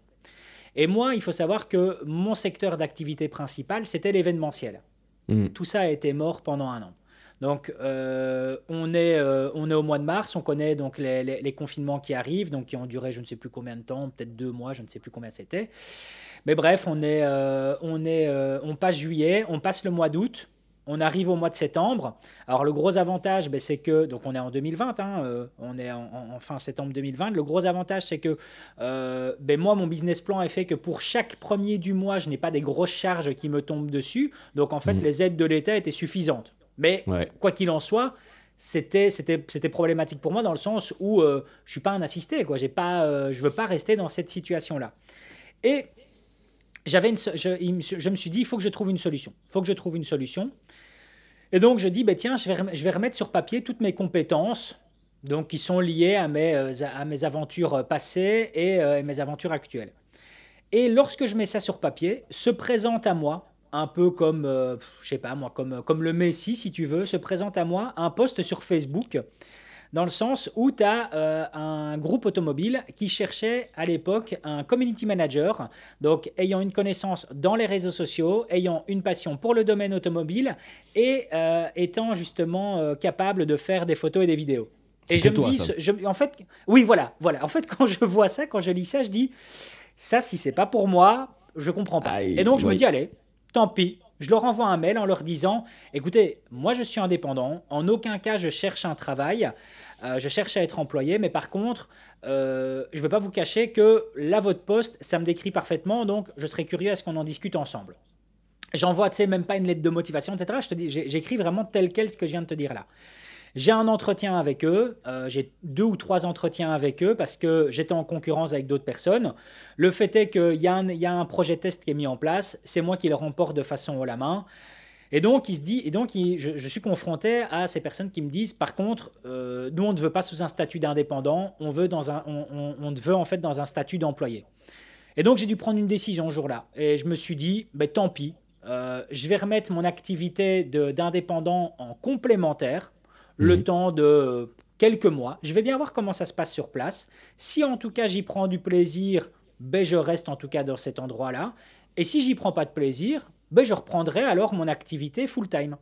Et moi, il faut savoir que mon secteur d'activité principale, c'était l'événementiel. Mmh. Tout ça a été mort pendant un an. Donc, euh, on, est, euh, on est au mois de mars, on connaît donc les, les, confinements qui arrivent, donc qui ont duré je ne sais plus combien de temps, peut-être deux mois, je ne sais plus combien c'était. Mais bref, on, est, euh, on, est, on passe juillet, on passe le mois d'août, on arrive au mois de septembre. Alors le gros avantage, ben, c'est que, donc on est en 2020, hein, euh, on est en, fin septembre 2020. Le gros avantage, c'est que euh, ben, moi, mon business plan est fait que pour chaque premier du mois, je n'ai pas des grosses charges qui me tombent dessus. Donc en fait, mmh. les aides de l'État étaient suffisantes. Mais quoi qu'il en soit, c'était c'était problématique pour moi dans le sens où euh, je suis pas un assisté quoi j'ai pas je veux pas rester dans cette situation là et j'avais je, je, me suis dit, il faut que je trouve une solution. Il faut que je trouve une solution. Et donc, je dis, bah, tiens, je vais, je vais remettre sur papier toutes mes compétences donc, qui sont liées à mes, euh, à mes aventures euh, passées et euh, mes aventures actuelles. Et lorsque je mets ça sur papier, se présente à moi, un peu comme, je sais pas moi, comme, comme le Messie, si tu veux, se présente à moi un post sur Facebook dans le sens où tu as euh, un groupe automobile qui cherchait à l'époque un community manager, donc ayant une connaissance dans les réseaux sociaux, ayant une passion pour le domaine automobile et euh, étant justement euh, capable de faire des photos et des vidéos. Et je me dis, Je, en fait, oui, voilà, voilà. En fait, quand je vois ça, quand je lis ça, je dis, ça, si c'est pas pour moi, je comprends pas. et donc, je me dis, allez, tant pis, je leur envoie un mail en leur disant écoutez, moi je suis indépendant, en aucun cas je cherche un travail, euh, je cherche à être employé, mais par contre, euh, je ne vais pas vous cacher que là, votre poste, ça me décrit parfaitement, donc je serais curieux à ce qu'on en discute ensemble. J'envoie, tu sais, même pas une lettre de motivation, etc. Je te dis, j'écris vraiment tel quel ce que je viens de te dire là. J'ai un entretien avec eux, euh, j'ai deux ou trois entretiens avec eux parce que j'étais en concurrence avec d'autres personnes. Le fait est qu'il y, y, a un projet test qui est mis en place, c'est moi qui le remporte de façon haut la main. Et donc, il se dit, et donc je, suis confronté à ces personnes qui me disent, par contre, euh, nous, on ne veut pas sous un statut d'indépendant, on veut dans un, on, on, veut en fait dans un statut d'employé. Et donc, j'ai dû prendre une décision ce jour-là. Et je me suis dit, ben, tant pis, je vais remettre mon activité d'indépendant en complémentaire, le mhm. temps de quelques mois. Je vais bien voir comment ça se passe sur place. Si en tout cas j'y prends du plaisir, ben je reste en tout cas dans cet endroit-là. Et si j'y prends pas de plaisir, ben je reprendrai alors mon activité full-time.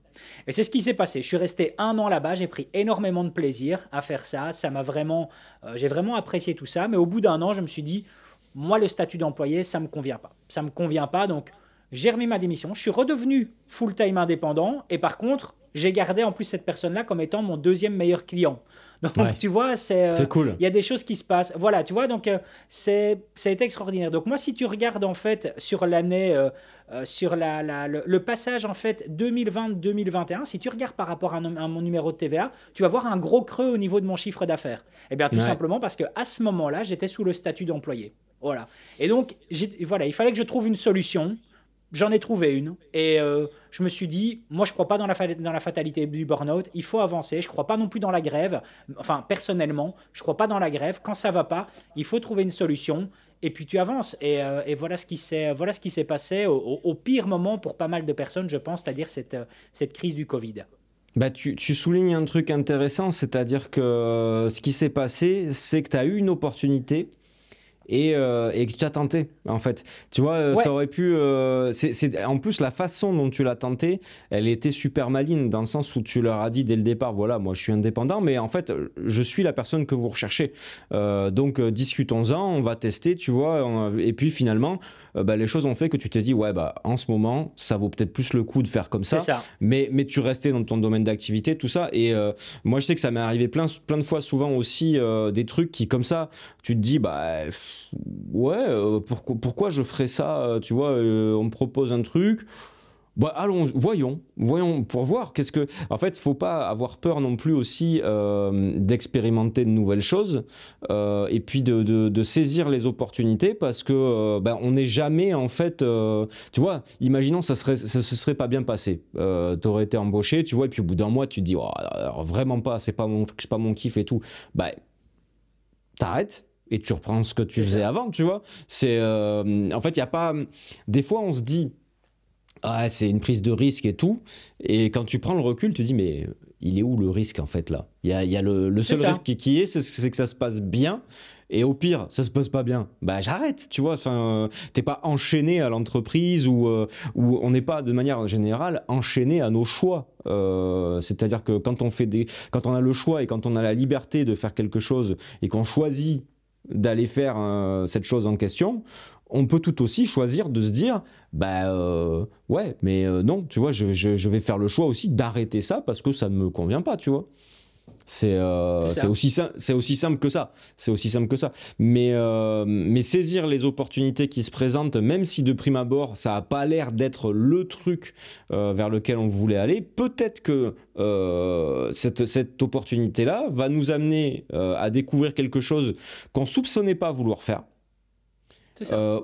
Et c'est ce qui s'est passé. Je suis resté un an là-bas, j'ai pris énormément de plaisir à faire ça. Ça m'a vraiment, euh, j'ai vraiment apprécié tout ça. Mais au bout d'un an, je me suis dit, moi le statut d'employé, ça me convient pas. Ça me convient pas, donc j'ai remis ma démission. Je suis redevenu full-time indépendant. Et par contre, j'ai gardé en plus cette personne-là comme étant mon deuxième meilleur client. Donc, tu vois, c'est euh, cool. Il y a des choses qui se passent. Voilà, tu vois, donc euh, c'est ça a été extraordinaire. Donc moi, si tu regardes en fait sur l'année, euh, sur la, le, passage en fait 2020-2021, si tu regardes par rapport à, mon numéro de TVA, tu vas voir un gros creux au niveau de mon chiffre d'affaires. Eh bien, tout simplement parce que à ce moment-là, j'étais sous le statut d'employé. Voilà. Et donc, voilà, il fallait que je trouve une solution. J'en ai trouvé une. Et euh, je me suis dit, moi, je crois pas dans la, dans la fatalité du burn-out. Il faut avancer. Je crois pas non plus dans la grève. Enfin, personnellement, je crois pas dans la grève. Quand ça va pas, il faut trouver une solution. Et puis tu avances. Et, euh, et voilà ce qui s'est voilà passé au, pire moment pour pas mal de personnes, je pense, c'est-à-dire cette, cette crise du Covid. Bah, tu, tu, soulignes un truc intéressant, c'est-à-dire que ce qui s'est passé, c'est que tu as eu une opportunité et, euh, et, que tu as tenté en fait. Tu vois euh, ça aurait pu euh, c'est en plus la façon dont tu l'as tenté elle était super maligne dans le sens où tu leur as dit dès le départ voilà moi je suis indépendant mais en fait je suis la personne que vous recherchez. Donc discutons-en on va tester tu vois et puis finalement bah, les choses ont fait que tu t'es dit ouais bah en ce moment ça vaut peut-être plus le coup de faire comme ça, ça. mais mais tu restais dans ton domaine d'activité tout ça. Et moi je sais que ça m'est arrivé plein plein de fois souvent aussi des trucs qui comme ça tu te dis bah ouais, euh, pourquoi, je ferais ça euh, Tu vois, euh, on me propose un truc. Bah, allons, voyons, voyons pour voir qu'est-ce que. En fait, faut pas avoir peur non plus aussi d'expérimenter de nouvelles choses et puis de, de, saisir les opportunités parce que ben, on n'est jamais en fait. tu vois, imaginons ça serait ça se serait pas bien passé. tu aurais été embauché, tu vois, et puis au bout d'un mois tu te dis oh, vraiment pas, c'est pas mon c'est pas mon kiff et tout. Bah t'arrêtes et tu reprends ce que tu faisais avant, tu vois. C'est euh, en fait, il y a pas des fois on se dit ah, c'est une prise de risque et tout et quand tu prends le recul, tu dis mais il est où le risque en fait là? Il y a, y a, le, seul risque qui est, c'est que ça se passe bien. Et au pire, ça se passe pas bien. Bah j'arrête, tu vois. Enfin, t'es pas enchaîné à l'entreprise ou euh, ou on n'est pas de manière générale enchaîné à nos choix. Euh, c'est-à-dire que quand on fait des, quand on a le choix et quand on a la liberté de faire quelque chose et qu'on choisit d'aller faire euh, cette chose en question, on peut tout aussi choisir de se dire, bah euh, ouais, mais euh, non, tu vois, je, je, vais faire le choix aussi d'arrêter ça parce que ça ne me convient pas, tu vois. C'est euh, aussi, aussi simple que ça. C'est aussi simple que ça. Mais, euh, mais saisir les opportunités qui se présentent, même si de prime abord, ça n'a pas l'air d'être le truc euh, vers lequel on voulait aller, peut-être que cette, cette opportunité-là va nous amener à découvrir quelque chose qu'on soupçonnait pas vouloir faire.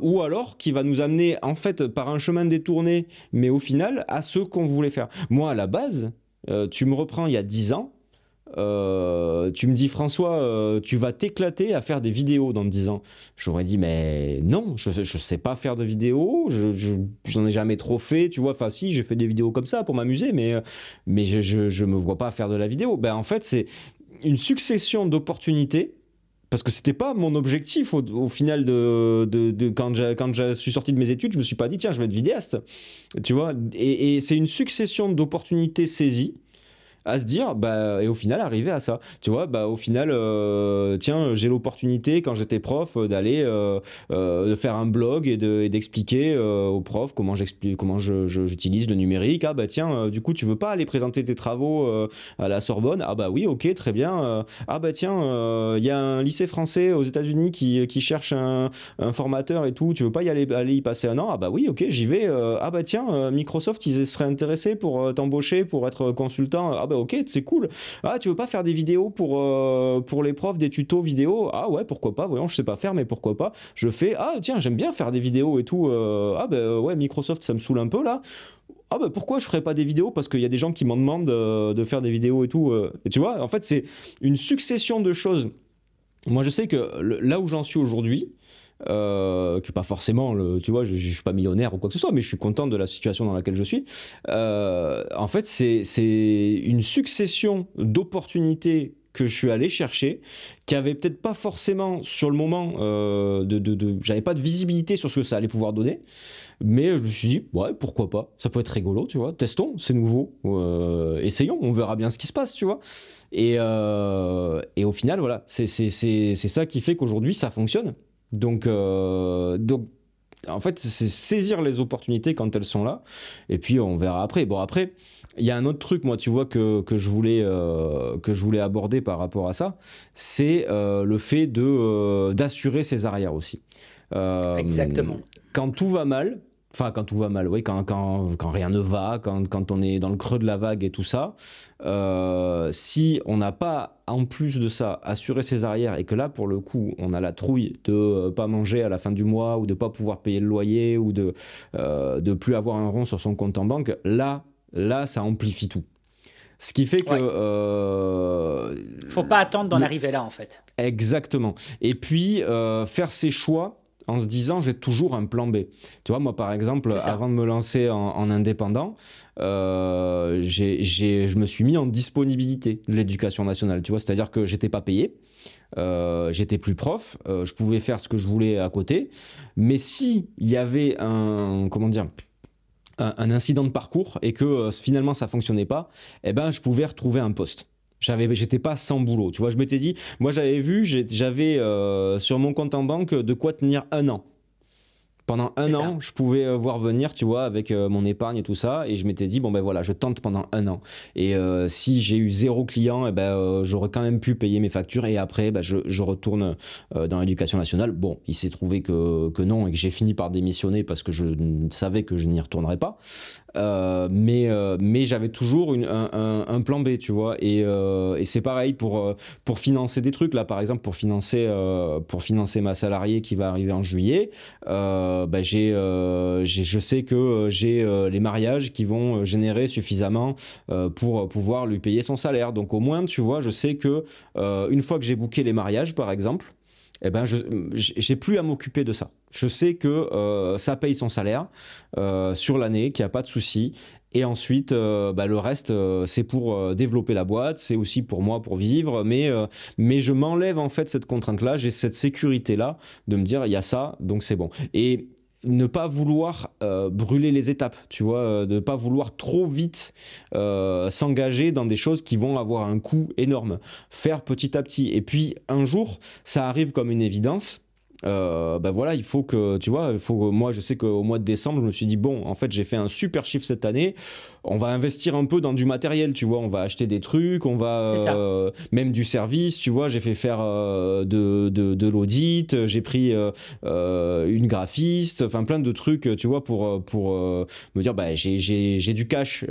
ou alors qui va nous amener en fait par un chemin détourné, mais au final à ce qu'on voulait faire. Moi à la base, tu me reprends il y a 10 ans, euh, tu me dis François, euh, tu vas t'éclater à faire des vidéos dans 10 ans. J'aurais dit mais non, je, je sais pas faire de vidéos, je, j'en ai jamais trop fait, tu vois. Enfin si, j'ai fait des vidéos comme ça pour m'amuser, mais mais je, je, je me vois pas faire de la vidéo. Ben en fait c'est une succession d'opportunités parce que c'était pas mon objectif au, final de, quand, je, quand suis sorti de mes études, je me suis pas dit tiens je vais être vidéaste, tu vois? Et c'est une succession d'opportunités saisies à se dire, bah, et au final, arriver à ça. Tu vois, bah, au final, euh, tiens, j'ai l'opportunité, quand j'étais prof, d'aller euh, euh, faire un blog et d'expliquer aux profs comment j'explique, comment j'utilise le numérique. Ah, bah, tiens, du coup, tu veux pas aller présenter tes travaux à la Sorbonne? Ah, bah oui, ok, très bien. ah, bah, tiens, il y a un lycée français aux États-Unis qui, qui, cherche un, formateur et tout. Tu veux pas y aller, aller y passer un an? Ah, bah oui, ok, j'y vais. ah, bah, tiens, Microsoft, ils seraient intéressés pour t'embaucher, pour être consultant? Ah, bah, ok, c'est cool. Ah, tu veux pas faire des vidéos pour, euh, pour les profs, des tutos vidéo? Ah ouais, pourquoi pas, voyons, je sais pas faire, mais pourquoi pas. Je fais, ah tiens, j'aime bien faire des vidéos et tout. Euh, ah ben ouais, Microsoft, ça me saoule un peu là. Ah ben pourquoi je ferais pas des vidéos? Parce qu'il y a des gens qui m'en demandent de faire des vidéos et tout. et tu vois, en fait, c'est une succession de choses. Moi, je sais que là où j'en suis aujourd'hui, euh, qui pas forcément, le, tu vois, je, ne suis pas millionnaire ou quoi que ce soit, mais je suis content de la situation dans laquelle je suis. Euh, en fait, c'est une succession d'opportunités que je suis allé chercher, qui avait peut-être pas forcément sur le moment, euh, de, j'avais pas de visibilité sur ce que ça allait pouvoir donner, mais je me suis dit, ouais, pourquoi pas, ça peut être rigolo, tu vois, testons, c'est nouveau, euh, essayons, on verra bien ce qui se passe, tu vois. Et, et au final, voilà, c'est ça qui fait qu'aujourd'hui, ça fonctionne. Donc, euh, donc en fait, c'est saisir les opportunités quand elles sont là, et puis on verra après. Bon, après, il y a un autre truc, moi, tu vois, que, que je, voulais, euh, que je voulais aborder par rapport à ça, c'est euh, le fait de, euh, d'assurer ses arrières aussi. Exactement. Quand tout va mal, Enfin, quand tout va mal, oui, quand, quand, quand rien ne va, quand, quand, on est dans le creux de la vague et tout ça, si on n'a pas, en plus de ça, assuré ses arrières et que là, pour le coup, on a la trouille de ne pas manger à la fin du mois ou de pas pouvoir payer le loyer ou de ne plus avoir un rond sur son compte en banque, là, Là, ça amplifie tout. Ce qui fait que. ne euh, Faut pas attendre d'en arriver là, en fait. Exactement. Et puis, euh, faire ses choix en se disant j'ai toujours un plan B. Tu vois, moi par exemple, avant de me lancer en, indépendant, euh, je me suis mis en disponibilité de l'éducation nationale. Tu vois, c'est-à-dire que j'étais pas payé. j'étais plus prof, je pouvais faire ce que je voulais à côté, mais si il y avait un comment dire un, incident de parcours et que euh, finalement ça fonctionnait pas, eh ben je pouvais retrouver un poste. J'avais, j'étais pas sans boulot. Tu vois, je m'étais dit, moi j'avais vu, j'avais euh, sur mon compte en banque de quoi tenir un an pendant un an, je pouvais euh, voir venir, tu vois, avec euh, mon épargne et tout ça. Et je m'étais dit, bon, ben voilà, je tente pendant un an. Et euh, si j'ai eu zéro client, eh ben, j'aurais quand même pu payer mes factures. Et après, ben, je, retourne dans l'éducation nationale. Bon, il s'est trouvé que, que non et que j'ai fini par démissionner parce que je savais que je n'y retournerais pas. Mais mais j'avais toujours une, un, plan B, tu vois. Et, et c'est pareil pour, pour financer des trucs. Là, par exemple, pour financer, pour financer ma salariée qui va arriver en juillet. Euh, bah, euh, je sais que euh, j'ai les mariages qui vont générer suffisamment pour pouvoir lui payer son salaire. Donc au moins, tu vois, je sais que une fois que j'ai booké les mariages, par exemple, eh ben, je j'ai plus à m'occuper de ça. Je sais que ça paye son salaire sur l'année, qu'il n'y a pas de souci. Et ensuite, bah, le reste, c'est pour développer la boîte, c'est aussi pour moi, pour vivre. Mais, mais je m'enlève en fait cette contrainte-là, j'ai cette sécurité-là de me dire, il y a ça, donc c'est bon. Et ne pas vouloir euh, brûler les étapes, tu vois, euh, de ne pas vouloir trop vite euh, s'engager dans des choses qui vont avoir un coût énorme. Faire petit à petit. Et puis un jour, ça arrive comme une évidence. Ben voilà, il faut que, tu vois, il faut moi je sais qu'au mois de décembre, je me suis dit, bon, en fait, j'ai fait un super chiffre cette année, on va investir un peu dans du matériel, tu vois, on va acheter des trucs, on va euh, même du service, tu vois, j'ai fait faire euh, de, de, l'audit, j'ai pris euh, une graphiste, enfin plein de trucs, tu vois, pour, pour me dire, bah, j'ai du cash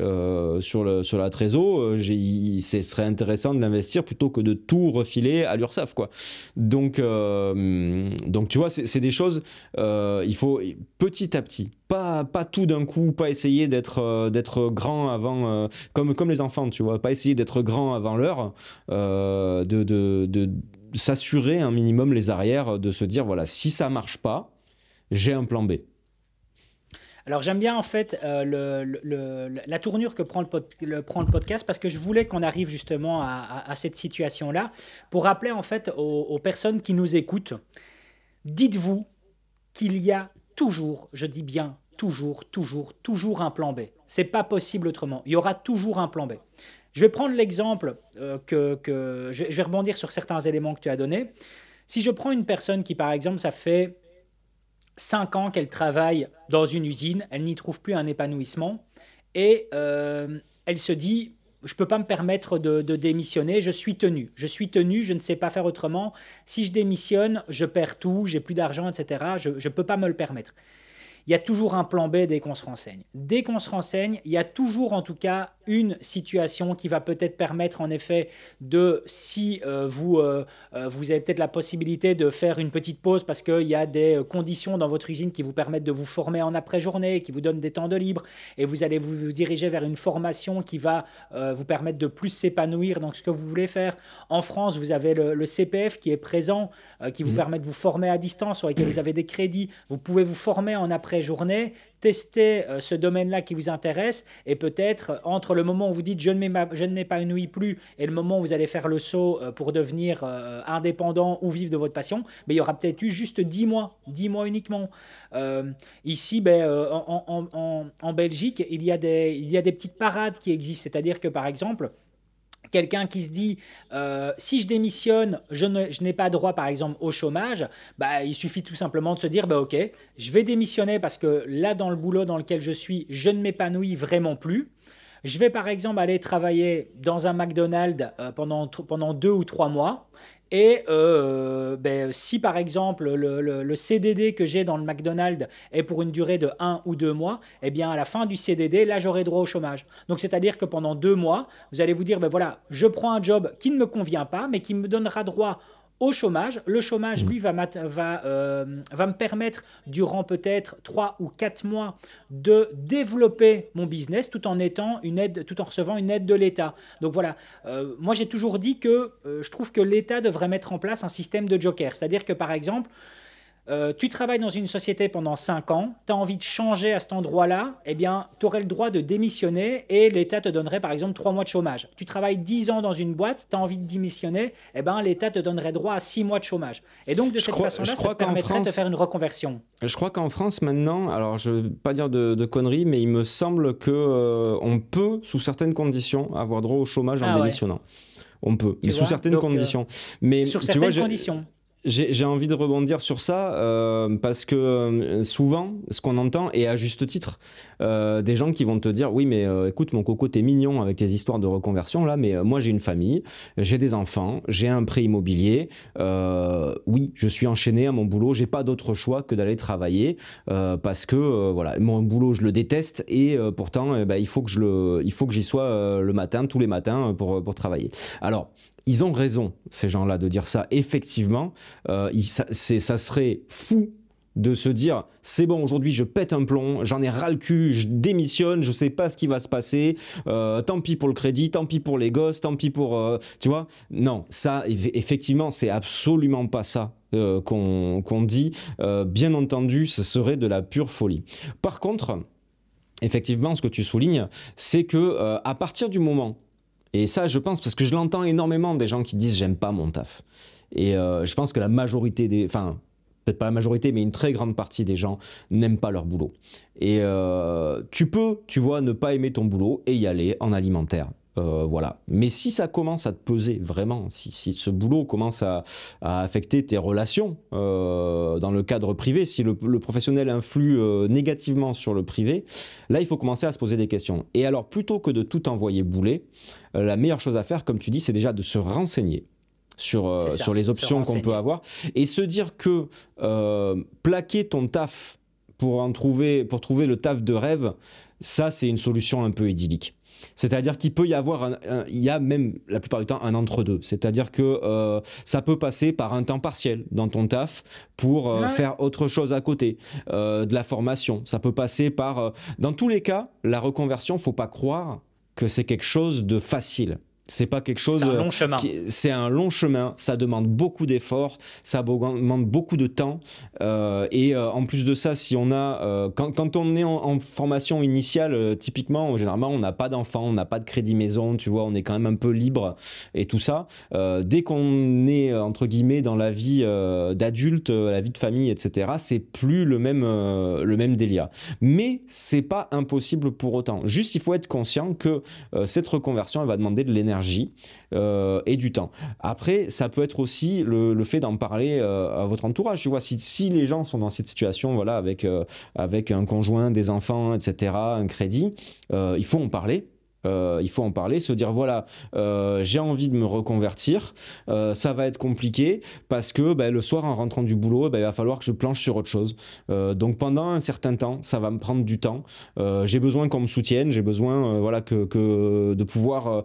sur, le, sur la trésor, ce serait intéressant de l'investir plutôt que de tout refiler à l'URSSAF, quoi. Donc, donc tu vois, c'est des choses, il faut petit à petit, pas, pas tout d'un coup, pas essayer d'être d'être grand avant, euh, comme, comme les enfants, tu vois, pas essayer d'être grand avant l'heure, euh, de, de, s'assurer un minimum les arrières, de se dire, voilà, si ça marche pas, j'ai un plan B. Alors j'aime bien en fait le, la tournure que prend le, prend le podcast parce que je voulais qu'on arrive justement à, cette situation-là pour rappeler en fait aux personnes qui nous écoutent, dites-vous qu'il y a toujours, je dis bien toujours, toujours, toujours un plan B. C'est pas possible autrement. Il y aura toujours un plan B. Je vais prendre l'exemple euh, que, je, vais rebondir sur certains éléments que tu as donnés. Si je prends une personne qui, par exemple, ça fait 5 ans qu'elle travaille dans une usine, elle n'y trouve plus un épanouissement et euh, elle se dit je ne peux pas me permettre de, démissionner, je suis tenu. Je suis tenu, je ne sais pas faire autrement. Si je démissionne, je perds tout, j'ai plus d'argent, etc. Je ne peux pas me le permettre. Il y a toujours un plan B dès qu'on se renseigne. Dès qu'on se renseigne, il y a toujours en tout cas une situation qui va peut-être permettre en effet de, si euh, vous, euh, euh, vous avez peut-être la possibilité de faire une petite pause parce qu'il y a des conditions dans votre usine qui vous permettent de vous former en après-journée, qui vous donnent des temps de libre, et vous allez vous diriger vers une formation qui va vous permettre de plus s'épanouir dans ce que vous voulez faire. En France, vous avez le, CPF qui est présent, qui vous mmh. permet de vous former à distance, sur lequel vous avez des crédits. Vous pouvez vous former en après-journée tester ce domaine-là qui vous intéresse et peut-être entre le moment où vous dites je ne m'épanouis plus et le moment où vous allez faire le saut euh, pour devenir indépendant ou vivre de votre passion, mais il y aura peut-être eu juste 10 mois, 10 mois uniquement. ici, ben, en, Belgique, il y, a des, il y a des petites parades qui existent, c'est-à-dire que par exemple, Quelqu'un qui se dit euh, si je démissionne, je, n'ai pas droit par exemple au chômage, bah, il suffit tout simplement de se dire bah, ok, je vais démissionner parce que là dans le boulot dans lequel je suis, je ne m'épanouis vraiment plus. Je vais par exemple aller travailler dans un McDonald's euh, pendant, pendant deux ou trois mois et euh, ben, si par exemple le, CDD que j'ai dans le McDonald's est pour une durée de 1 ou 2 mois, eh bien à la fin du CDD, là j'aurai droit au chômage. Donc c'est-à-dire que pendant 2 mois, vous allez vous dire, ben voilà, je prends un job qui ne me convient pas, mais qui me donnera droit au chômage. Le chômage, lui, va, va, euh, va me permettre, durant peut-être 3 ou 4 mois, de développer mon business tout en, étant une aide, tout en recevant une aide de l'État. Donc voilà, euh, moi j'ai toujours dit que euh, je trouve que l'État devrait mettre en place un système de joker. C'est-à-dire que par exemple, euh, tu travailles dans une société pendant 5 ans, tu as envie de changer à cet endroit-là, eh bien, tu aurais le droit de démissionner et l'État te donnerait par exemple 3 mois de chômage. Tu travailles 10 ans dans une boîte, tu as envie de démissionner, eh bien, l'État te donnerait droit à 6 mois de chômage. Et donc, de cette façon-là, ça te permettrait de faire une reconversion. Je crois qu'en France, maintenant, alors je ne veux pas dire de, conneries, mais il me semble qu'on euh, on peut, sous certaines conditions, avoir droit au chômage en ah démissionnant. On peut, mais sous certaines euh, conditions. mais sur certaines conditions. J'ai envie de rebondir sur ça euh, parce que euh, souvent, ce qu'on entend, et à juste titre, euh, des gens qui vont te dire Oui, mais écoute, mon coco, t'es mignon avec tes histoires de reconversion là, mais moi j'ai une famille, j'ai des enfants, j'ai un prêt immobilier. oui, je suis enchaîné à mon boulot, j'ai pas d'autre choix que d'aller travailler parce que voilà, mon boulot, je le déteste et pourtant, eh ben, il faut que je il faut que j'y sois le matin, tous les matins pour, pour travailler. Alors, ils ont raison, ces gens-là, de dire ça. Effectivement, euh, ça, serait fou de se dire c'est bon aujourd'hui je pète un plomb j'en ai ras le cul je démissionne je sais pas ce qui va se passer euh, tant pis pour le crédit tant pis pour les gosses tant pis pour euh, tu vois. Non ça effectivement c'est absolument pas ça qu'on dit. Bien entendu ce serait de la pure folie. Par contre effectivement ce que tu soulignes c'est que à partir du moment et ça, je pense, parce que je l'entends énormément des gens qui disent j'aime pas mon taf. Et euh, je pense que la majorité des. Enfin, peut-être pas la majorité, mais une très grande partie des gens n'aiment pas leur boulot. Et euh, tu peux, tu vois, ne pas aimer ton boulot et y aller en alimentaire. Euh, voilà. Mais si ça commence à te peser vraiment, si, ce boulot commence à, affecter tes relations dans le cadre privé, si le, professionnel influe négativement sur le privé, là il faut commencer à se poser des questions. Et alors plutôt que de tout envoyer bouler, la meilleure chose à faire, comme tu dis, c'est déjà de se renseigner sur, sur les options qu'on peut avoir et se dire que plaquer ton taf pour en trouver pour trouver le taf de rêve, ça c'est une solution un peu idyllique. C'est-à-dire qu'il peut y avoir, il y a même la plupart du temps un entre-deux. C'est-à-dire que euh, ça peut passer par un temps partiel dans ton taf pour euh, faire autre chose à côté, euh, de la formation. Ça peut passer par, dans tous les cas, la reconversion, faut pas croire que c'est quelque chose de facile. C'est pas quelque chose. C'est un long chemin. C'est un long chemin. Ça demande beaucoup d'efforts. Ça demande beaucoup de temps. Euh, et euh, en plus de ça, si on a, euh, quand, quand, on est en, formation initiale, typiquement, généralement, on n'a pas d'enfant, on n'a pas de crédit maison. Tu vois, on est quand même un peu libre et tout ça. dès qu'on est entre guillemets dans la vie d'adulte, la vie de famille, etc., c'est plus le même le même délire. Mais c'est pas impossible pour autant. Juste, il faut être conscient que cette reconversion, elle va demander de l'énergie euh, et du temps. Après, ça peut être aussi le, fait d'en parler euh, à votre entourage. Tu vois, si, les gens sont dans cette situation, voilà, avec, euh, avec un conjoint, des enfants, etc., un crédit, il faut en parler. Il faut en parler, se dire voilà, j'ai envie de me reconvertir, ça va être compliqué parce que ben, le soir en rentrant du boulot, ben, il va falloir que je planche sur autre chose. donc pendant un certain temps, ça va me prendre du temps. j'ai besoin qu'on me soutienne, j'ai besoin voilà que, que, de pouvoir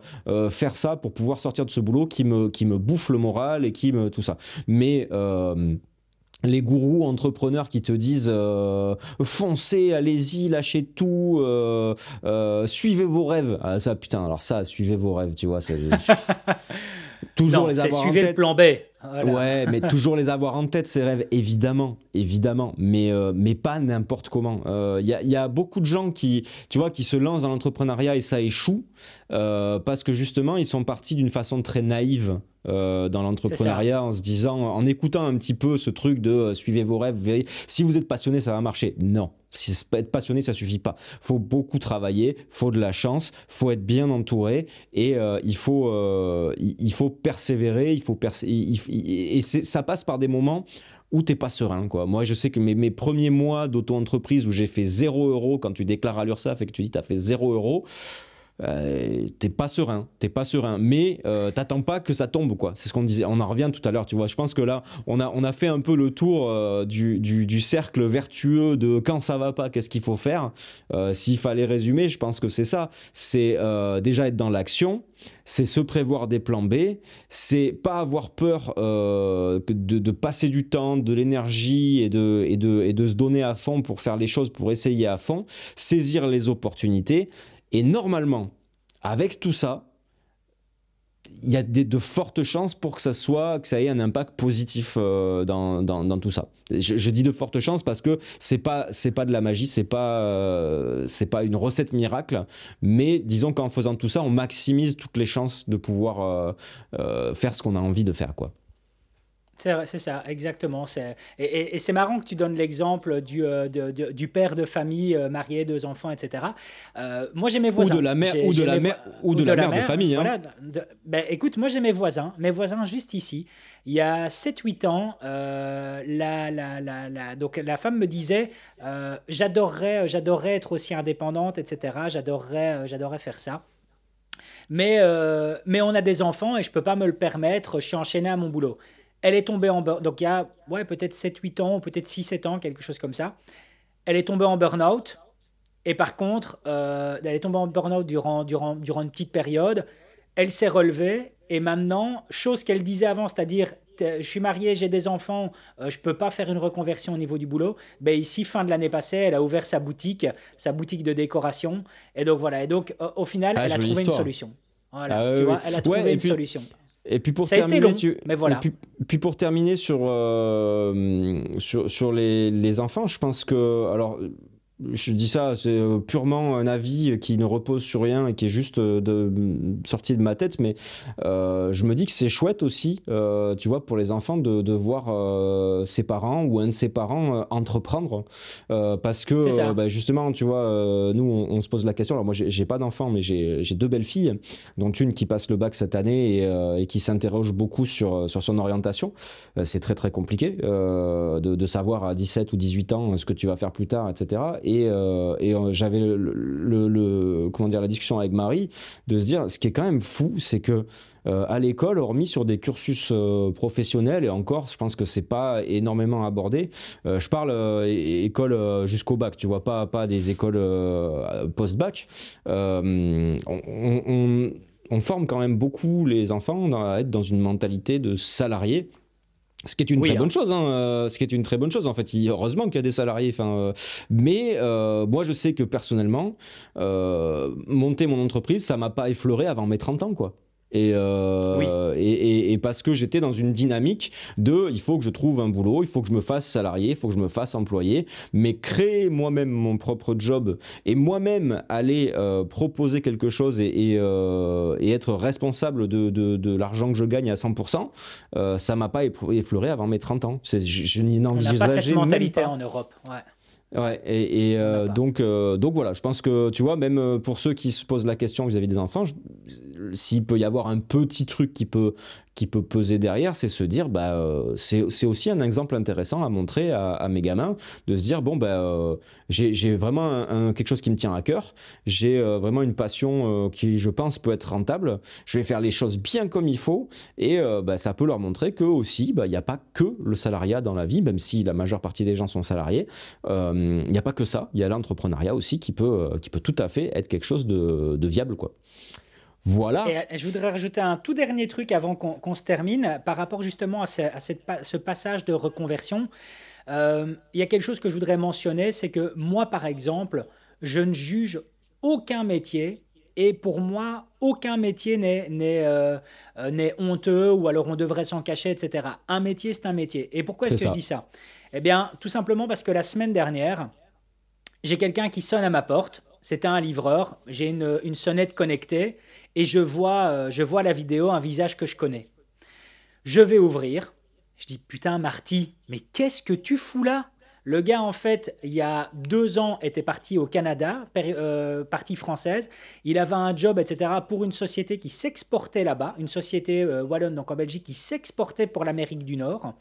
faire ça pour pouvoir sortir de ce boulot qui me qui me bouffe le moral et qui me tout ça. Mais les gourous entrepreneurs qui te disent euh, foncez, allez-y, lâchez tout, euh, euh, suivez vos rêves. Ah, ça, putain, alors ça, suivez vos rêves, tu vois. toujours les avoir en tête. le plan B. Ouais, mais toujours les avoir en tête, ces rêves, évidemment, évidemment, mais, mais pas n'importe comment. Il y, y, a beaucoup de gens qui, tu vois, qui se lancent dans l'entrepreneuriat et ça échoue parce que justement, ils sont partis d'une façon très naïve. Euh, dans l'entrepreneuriat en se disant, en écoutant un petit peu ce truc de euh, suivez vos rêves, vous verrez, si vous êtes passionné, ça va marcher. Non, être passionné, ça suffit pas. Faut beaucoup travailler, faut de la chance, faut être bien entouré et euh, il faut il, faut persévérer, il faut et ça passe par des moments où t'es pas serein quoi. Moi je sais que mes, mes premiers mois d'auto-entreprise où j'ai fait 0 euros quand tu déclares à l'URSSAF et que tu dis tu as fait 0 euros euh, t'es pas serein, t'es pas serein, mais euh, t'attends pas que ça tombe quoi. C'est ce qu'on disait, on en revient tout à l'heure, tu vois. Je pense que là, on a, on a fait un peu le tour euh, du, du, cercle vertueux de quand ça va pas, qu'est-ce qu'il faut faire. S'il fallait résumer, je pense que c'est ça. C'est déjà être dans l'action, c'est se prévoir des plans B, c'est pas avoir peur de, de, passer du temps, de l'énergie et de, et, de, et de se donner à fond pour faire les choses, pour essayer à fond, saisir les opportunités et normalement, avec tout ça, il y a de fortes chances pour que ça soit que ça ait un impact positif euh, dans, dans, tout ça. Je, dis de fortes chances parce que c'est pas c'est pas de la magie, c'est pas euh, c'est pas une recette miracle, mais disons qu'en faisant tout ça, on maximise toutes les chances de pouvoir euh, faire ce qu'on a envie de faire quoi. C'est ça, exactement. Et, et, c'est marrant que tu donnes l'exemple du, euh, du père de famille euh, marié, deux enfants, etc. Euh, moi, j'ai mes voisins. Ou de la mère, ou de la, mère, ou de, la, mère, de famille. Hein. ben, écoute, moi, j'ai mes voisins, mes voisins juste ici. Il y a 7-8 ans, la, la, la, donc, la femme me disait j'adorerais, j'adorerais être aussi indépendante, etc. J'adorerais, j'adorerais faire ça. Mais, mais on a des enfants et je ne peux pas me le permettre. Je suis enchaîné à mon boulot. Elle est tombée en burn Donc il y a ouais, peut-être 7-8 ans, peut-être 6-7 ans, quelque chose comme ça. Elle est tombée en burn-out. Et par contre, euh, elle est tombée en burn-out durant, durant, durant une petite période. Elle s'est relevée. Et maintenant, chose qu'elle disait avant, c'est-à-dire je suis mariée, j'ai des enfants, je euh, je peux pas faire une reconversion au niveau du boulot. Ben ici, fin de l'année passée, elle a ouvert sa boutique, sa boutique de décoration. Et donc voilà. Et donc au final, ah, elle a trouvé une solution. Voilà, ah, tu vois, elle a trouvé une solution. Et puis pour terminer, mais voilà. puis, pour terminer sur, euh, sur, sur les, les, enfants, je pense que alors je dis ça, c'est euh, purement un avis qui ne repose sur rien et qui est juste euh, de, sorti de ma tête, mais euh, je me dis que c'est chouette aussi, tu vois, pour les enfants de, de voir ses parents ou un de ses parents entreprendre, parce que bah, justement, tu vois, nous on, se pose la question. Alors moi, j'ai pas d'enfants, mais j'ai deux belles filles, dont une qui passe le bac cette année et, et qui s'interroge beaucoup sur sur son orientation. c'est très très compliqué de, de, savoir à 17 ou 18 ans ce que tu vas faire plus tard, etc. Et, euh, euh, j'avais la discussion avec Marie de se dire, ce qui est quand même fou, c'est que euh, à l'école, hormis sur des cursus professionnels, et encore, je pense que c'est pas énormément abordé. je parle école jusqu'au bac, tu vois, pas, pas des écoles post-bac. On, forme quand même beaucoup les enfants à être dans une mentalité de salarié ce qui est une très bonne hein. chose, hein, euh, ce qui est une très bonne chose en fait. heureusement qu'il y a des salariés. Enfin, euh, mais euh, moi je sais que personnellement, monter mon entreprise, ça m'a pas effleuré avant mes 30 ans quoi. Euh, et, et, parce que j'étais dans une dynamique de il faut que je trouve un boulot, il faut que je me fasse salarié, il faut que je me fasse employé, mais créer moi-même mon propre job et moi-même aller euh, proposer quelque chose et, euh, et, être responsable de, de, de l'argent que je gagne à 100%, ça m'a pas effleuré avant mes 30 ans. Je, je n'y envisageais pas cette mentalité en Europe. Ouais. Ouais, et, euh, donc, euh, donc voilà, je pense que tu vois, même euh, pour ceux qui se posent la question vis-à-vis des enfants, s'il peut y avoir un petit truc qui peut, qui peut peser derrière, c'est se dire, bah, euh, c'est aussi un exemple intéressant à montrer à, mes gamins, de se dire, bon, bah, euh, j'ai vraiment quelque chose qui me tient à cœur, j'ai euh, vraiment une passion qui, je pense, peut être rentable, je vais faire les choses bien comme il faut, et bah, ça peut leur montrer que aussi, bah, il n'y a pas que le salariat dans la vie, même si la majeure partie des gens sont salariés, il n'y a pas que ça, il y a l'entrepreneuriat aussi qui peut, qui peut tout à fait être quelque chose de, de viable, quoi. Voilà. Et euh, je voudrais rajouter un tout dernier truc avant qu'on se termine par rapport justement à ce, passage de reconversion. Euh, il y a quelque chose que je voudrais mentionner, c'est que moi, par exemple, je ne juge aucun métier et pour moi, aucun métier n'est euh, honteux ou alors on devrait s'en cacher, etc. Un métier, c'est un métier. Et pourquoi est-ce que je dis ça? Eh bien, tout simplement parce que la semaine dernière, j'ai quelqu'un qui sonne à ma porte. C'était un livreur. J'ai une, sonnette connectée et je vois, euh, je vois la vidéo, un visage que je connais. Je vais ouvrir. Je dis putain Marty, mais qu'est-ce que tu fous là? Le gars en fait, il y a deux ans, était parti au Canada, euh, partie française. Il avait un job, etc. pour une société qui s'exportait là-bas, une société euh, wallonne donc en Belgique qui s'exportait pour l'Amérique du Nord.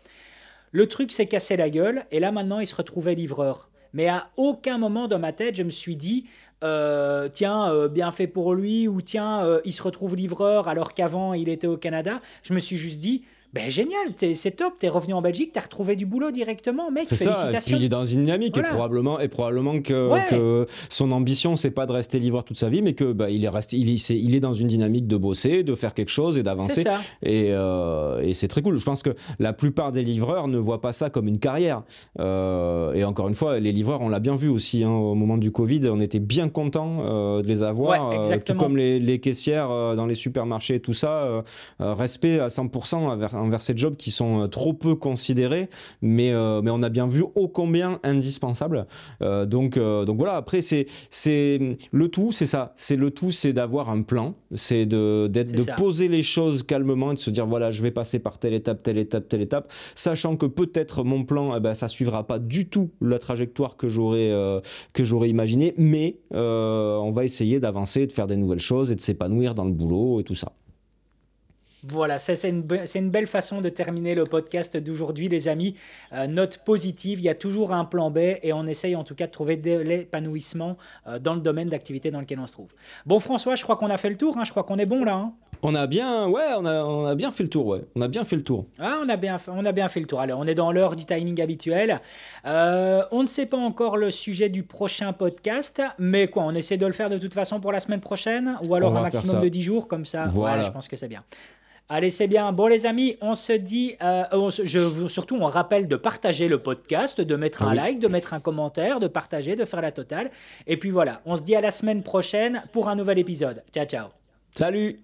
Le truc s'est cassé la gueule et là maintenant il se retrouvait livreur. Mais à aucun moment dans ma tête, je me suis dit, euh, tiens, euh, bien fait pour lui, ou tiens, euh, il se retrouve livreur alors qu'avant il était au Canada. Je me suis juste dit, ben génial, c'est top, t'es revenu en Belgique, t'as retrouvé du boulot directement, mec, félicitations. Ça, et il est dans une dynamique et probablement, et probablement que, son ambition c'est pas de rester livreur toute sa vie, mais que bah, il est resté, il, est, il est dans une dynamique de bosser, de faire quelque chose et d'avancer. Et, euh, et c'est très cool. Je pense que la plupart des livreurs ne voient pas ça comme une carrière. Euh, et encore une fois, les livreurs, on l'a bien vu aussi hein, au moment du Covid, on était bien content euh, de les avoir, tout comme les, les caissières dans les supermarchés, tout ça. respect à 100% envers envers ces jobs qui sont euh, trop peu considérés, mais, euh, mais on a bien vu ô combien indispensables. Euh, donc, donc voilà, après, c'est, c'est le tout, c'est ça. C'est le tout, c'est d'avoir un plan, c'est de, d'être, de poser les choses calmement et de se dire voilà, je vais passer par telle étape, telle étape, telle étape, sachant que peut-être mon plan, eh ben, ça suivra pas du tout la trajectoire que j'aurais, que j'aurais imaginé, mais on va essayer d'avancer, de faire des nouvelles choses et de s'épanouir dans le boulot et tout ça. Voilà, c'est une, une, belle façon de terminer le podcast d'aujourd'hui, les amis. Euh, note positive, il y a toujours un plan B et on essaye en tout cas de trouver de l'épanouissement euh, dans le domaine d'activité dans lequel on se trouve. Bon, François, je crois qu'on a fait le tour, hein, je crois qu'on est bon là. Hein. On a bien, ouais, on a, on a, bien fait le tour, ouais. On a bien fait le tour. Ah, on a bien, on a bien fait le tour. Alors, on est dans l'heure du timing habituel. Euh, on ne sait pas encore le sujet du prochain podcast, mais quoi, on essaie de le faire de toute façon pour la semaine prochaine, ou alors un maximum de 10 jours, comme ça? Voilà, je pense que c'est bien. Allez, c'est bien. Bon, les amis, on se dit, euh, je, surtout, on rappelle de partager le podcast, de mettre un like, de mettre un commentaire, de partager, de faire la totale. Et puis voilà, on se dit à la semaine prochaine pour un nouvel épisode. Ciao, ciao. Salut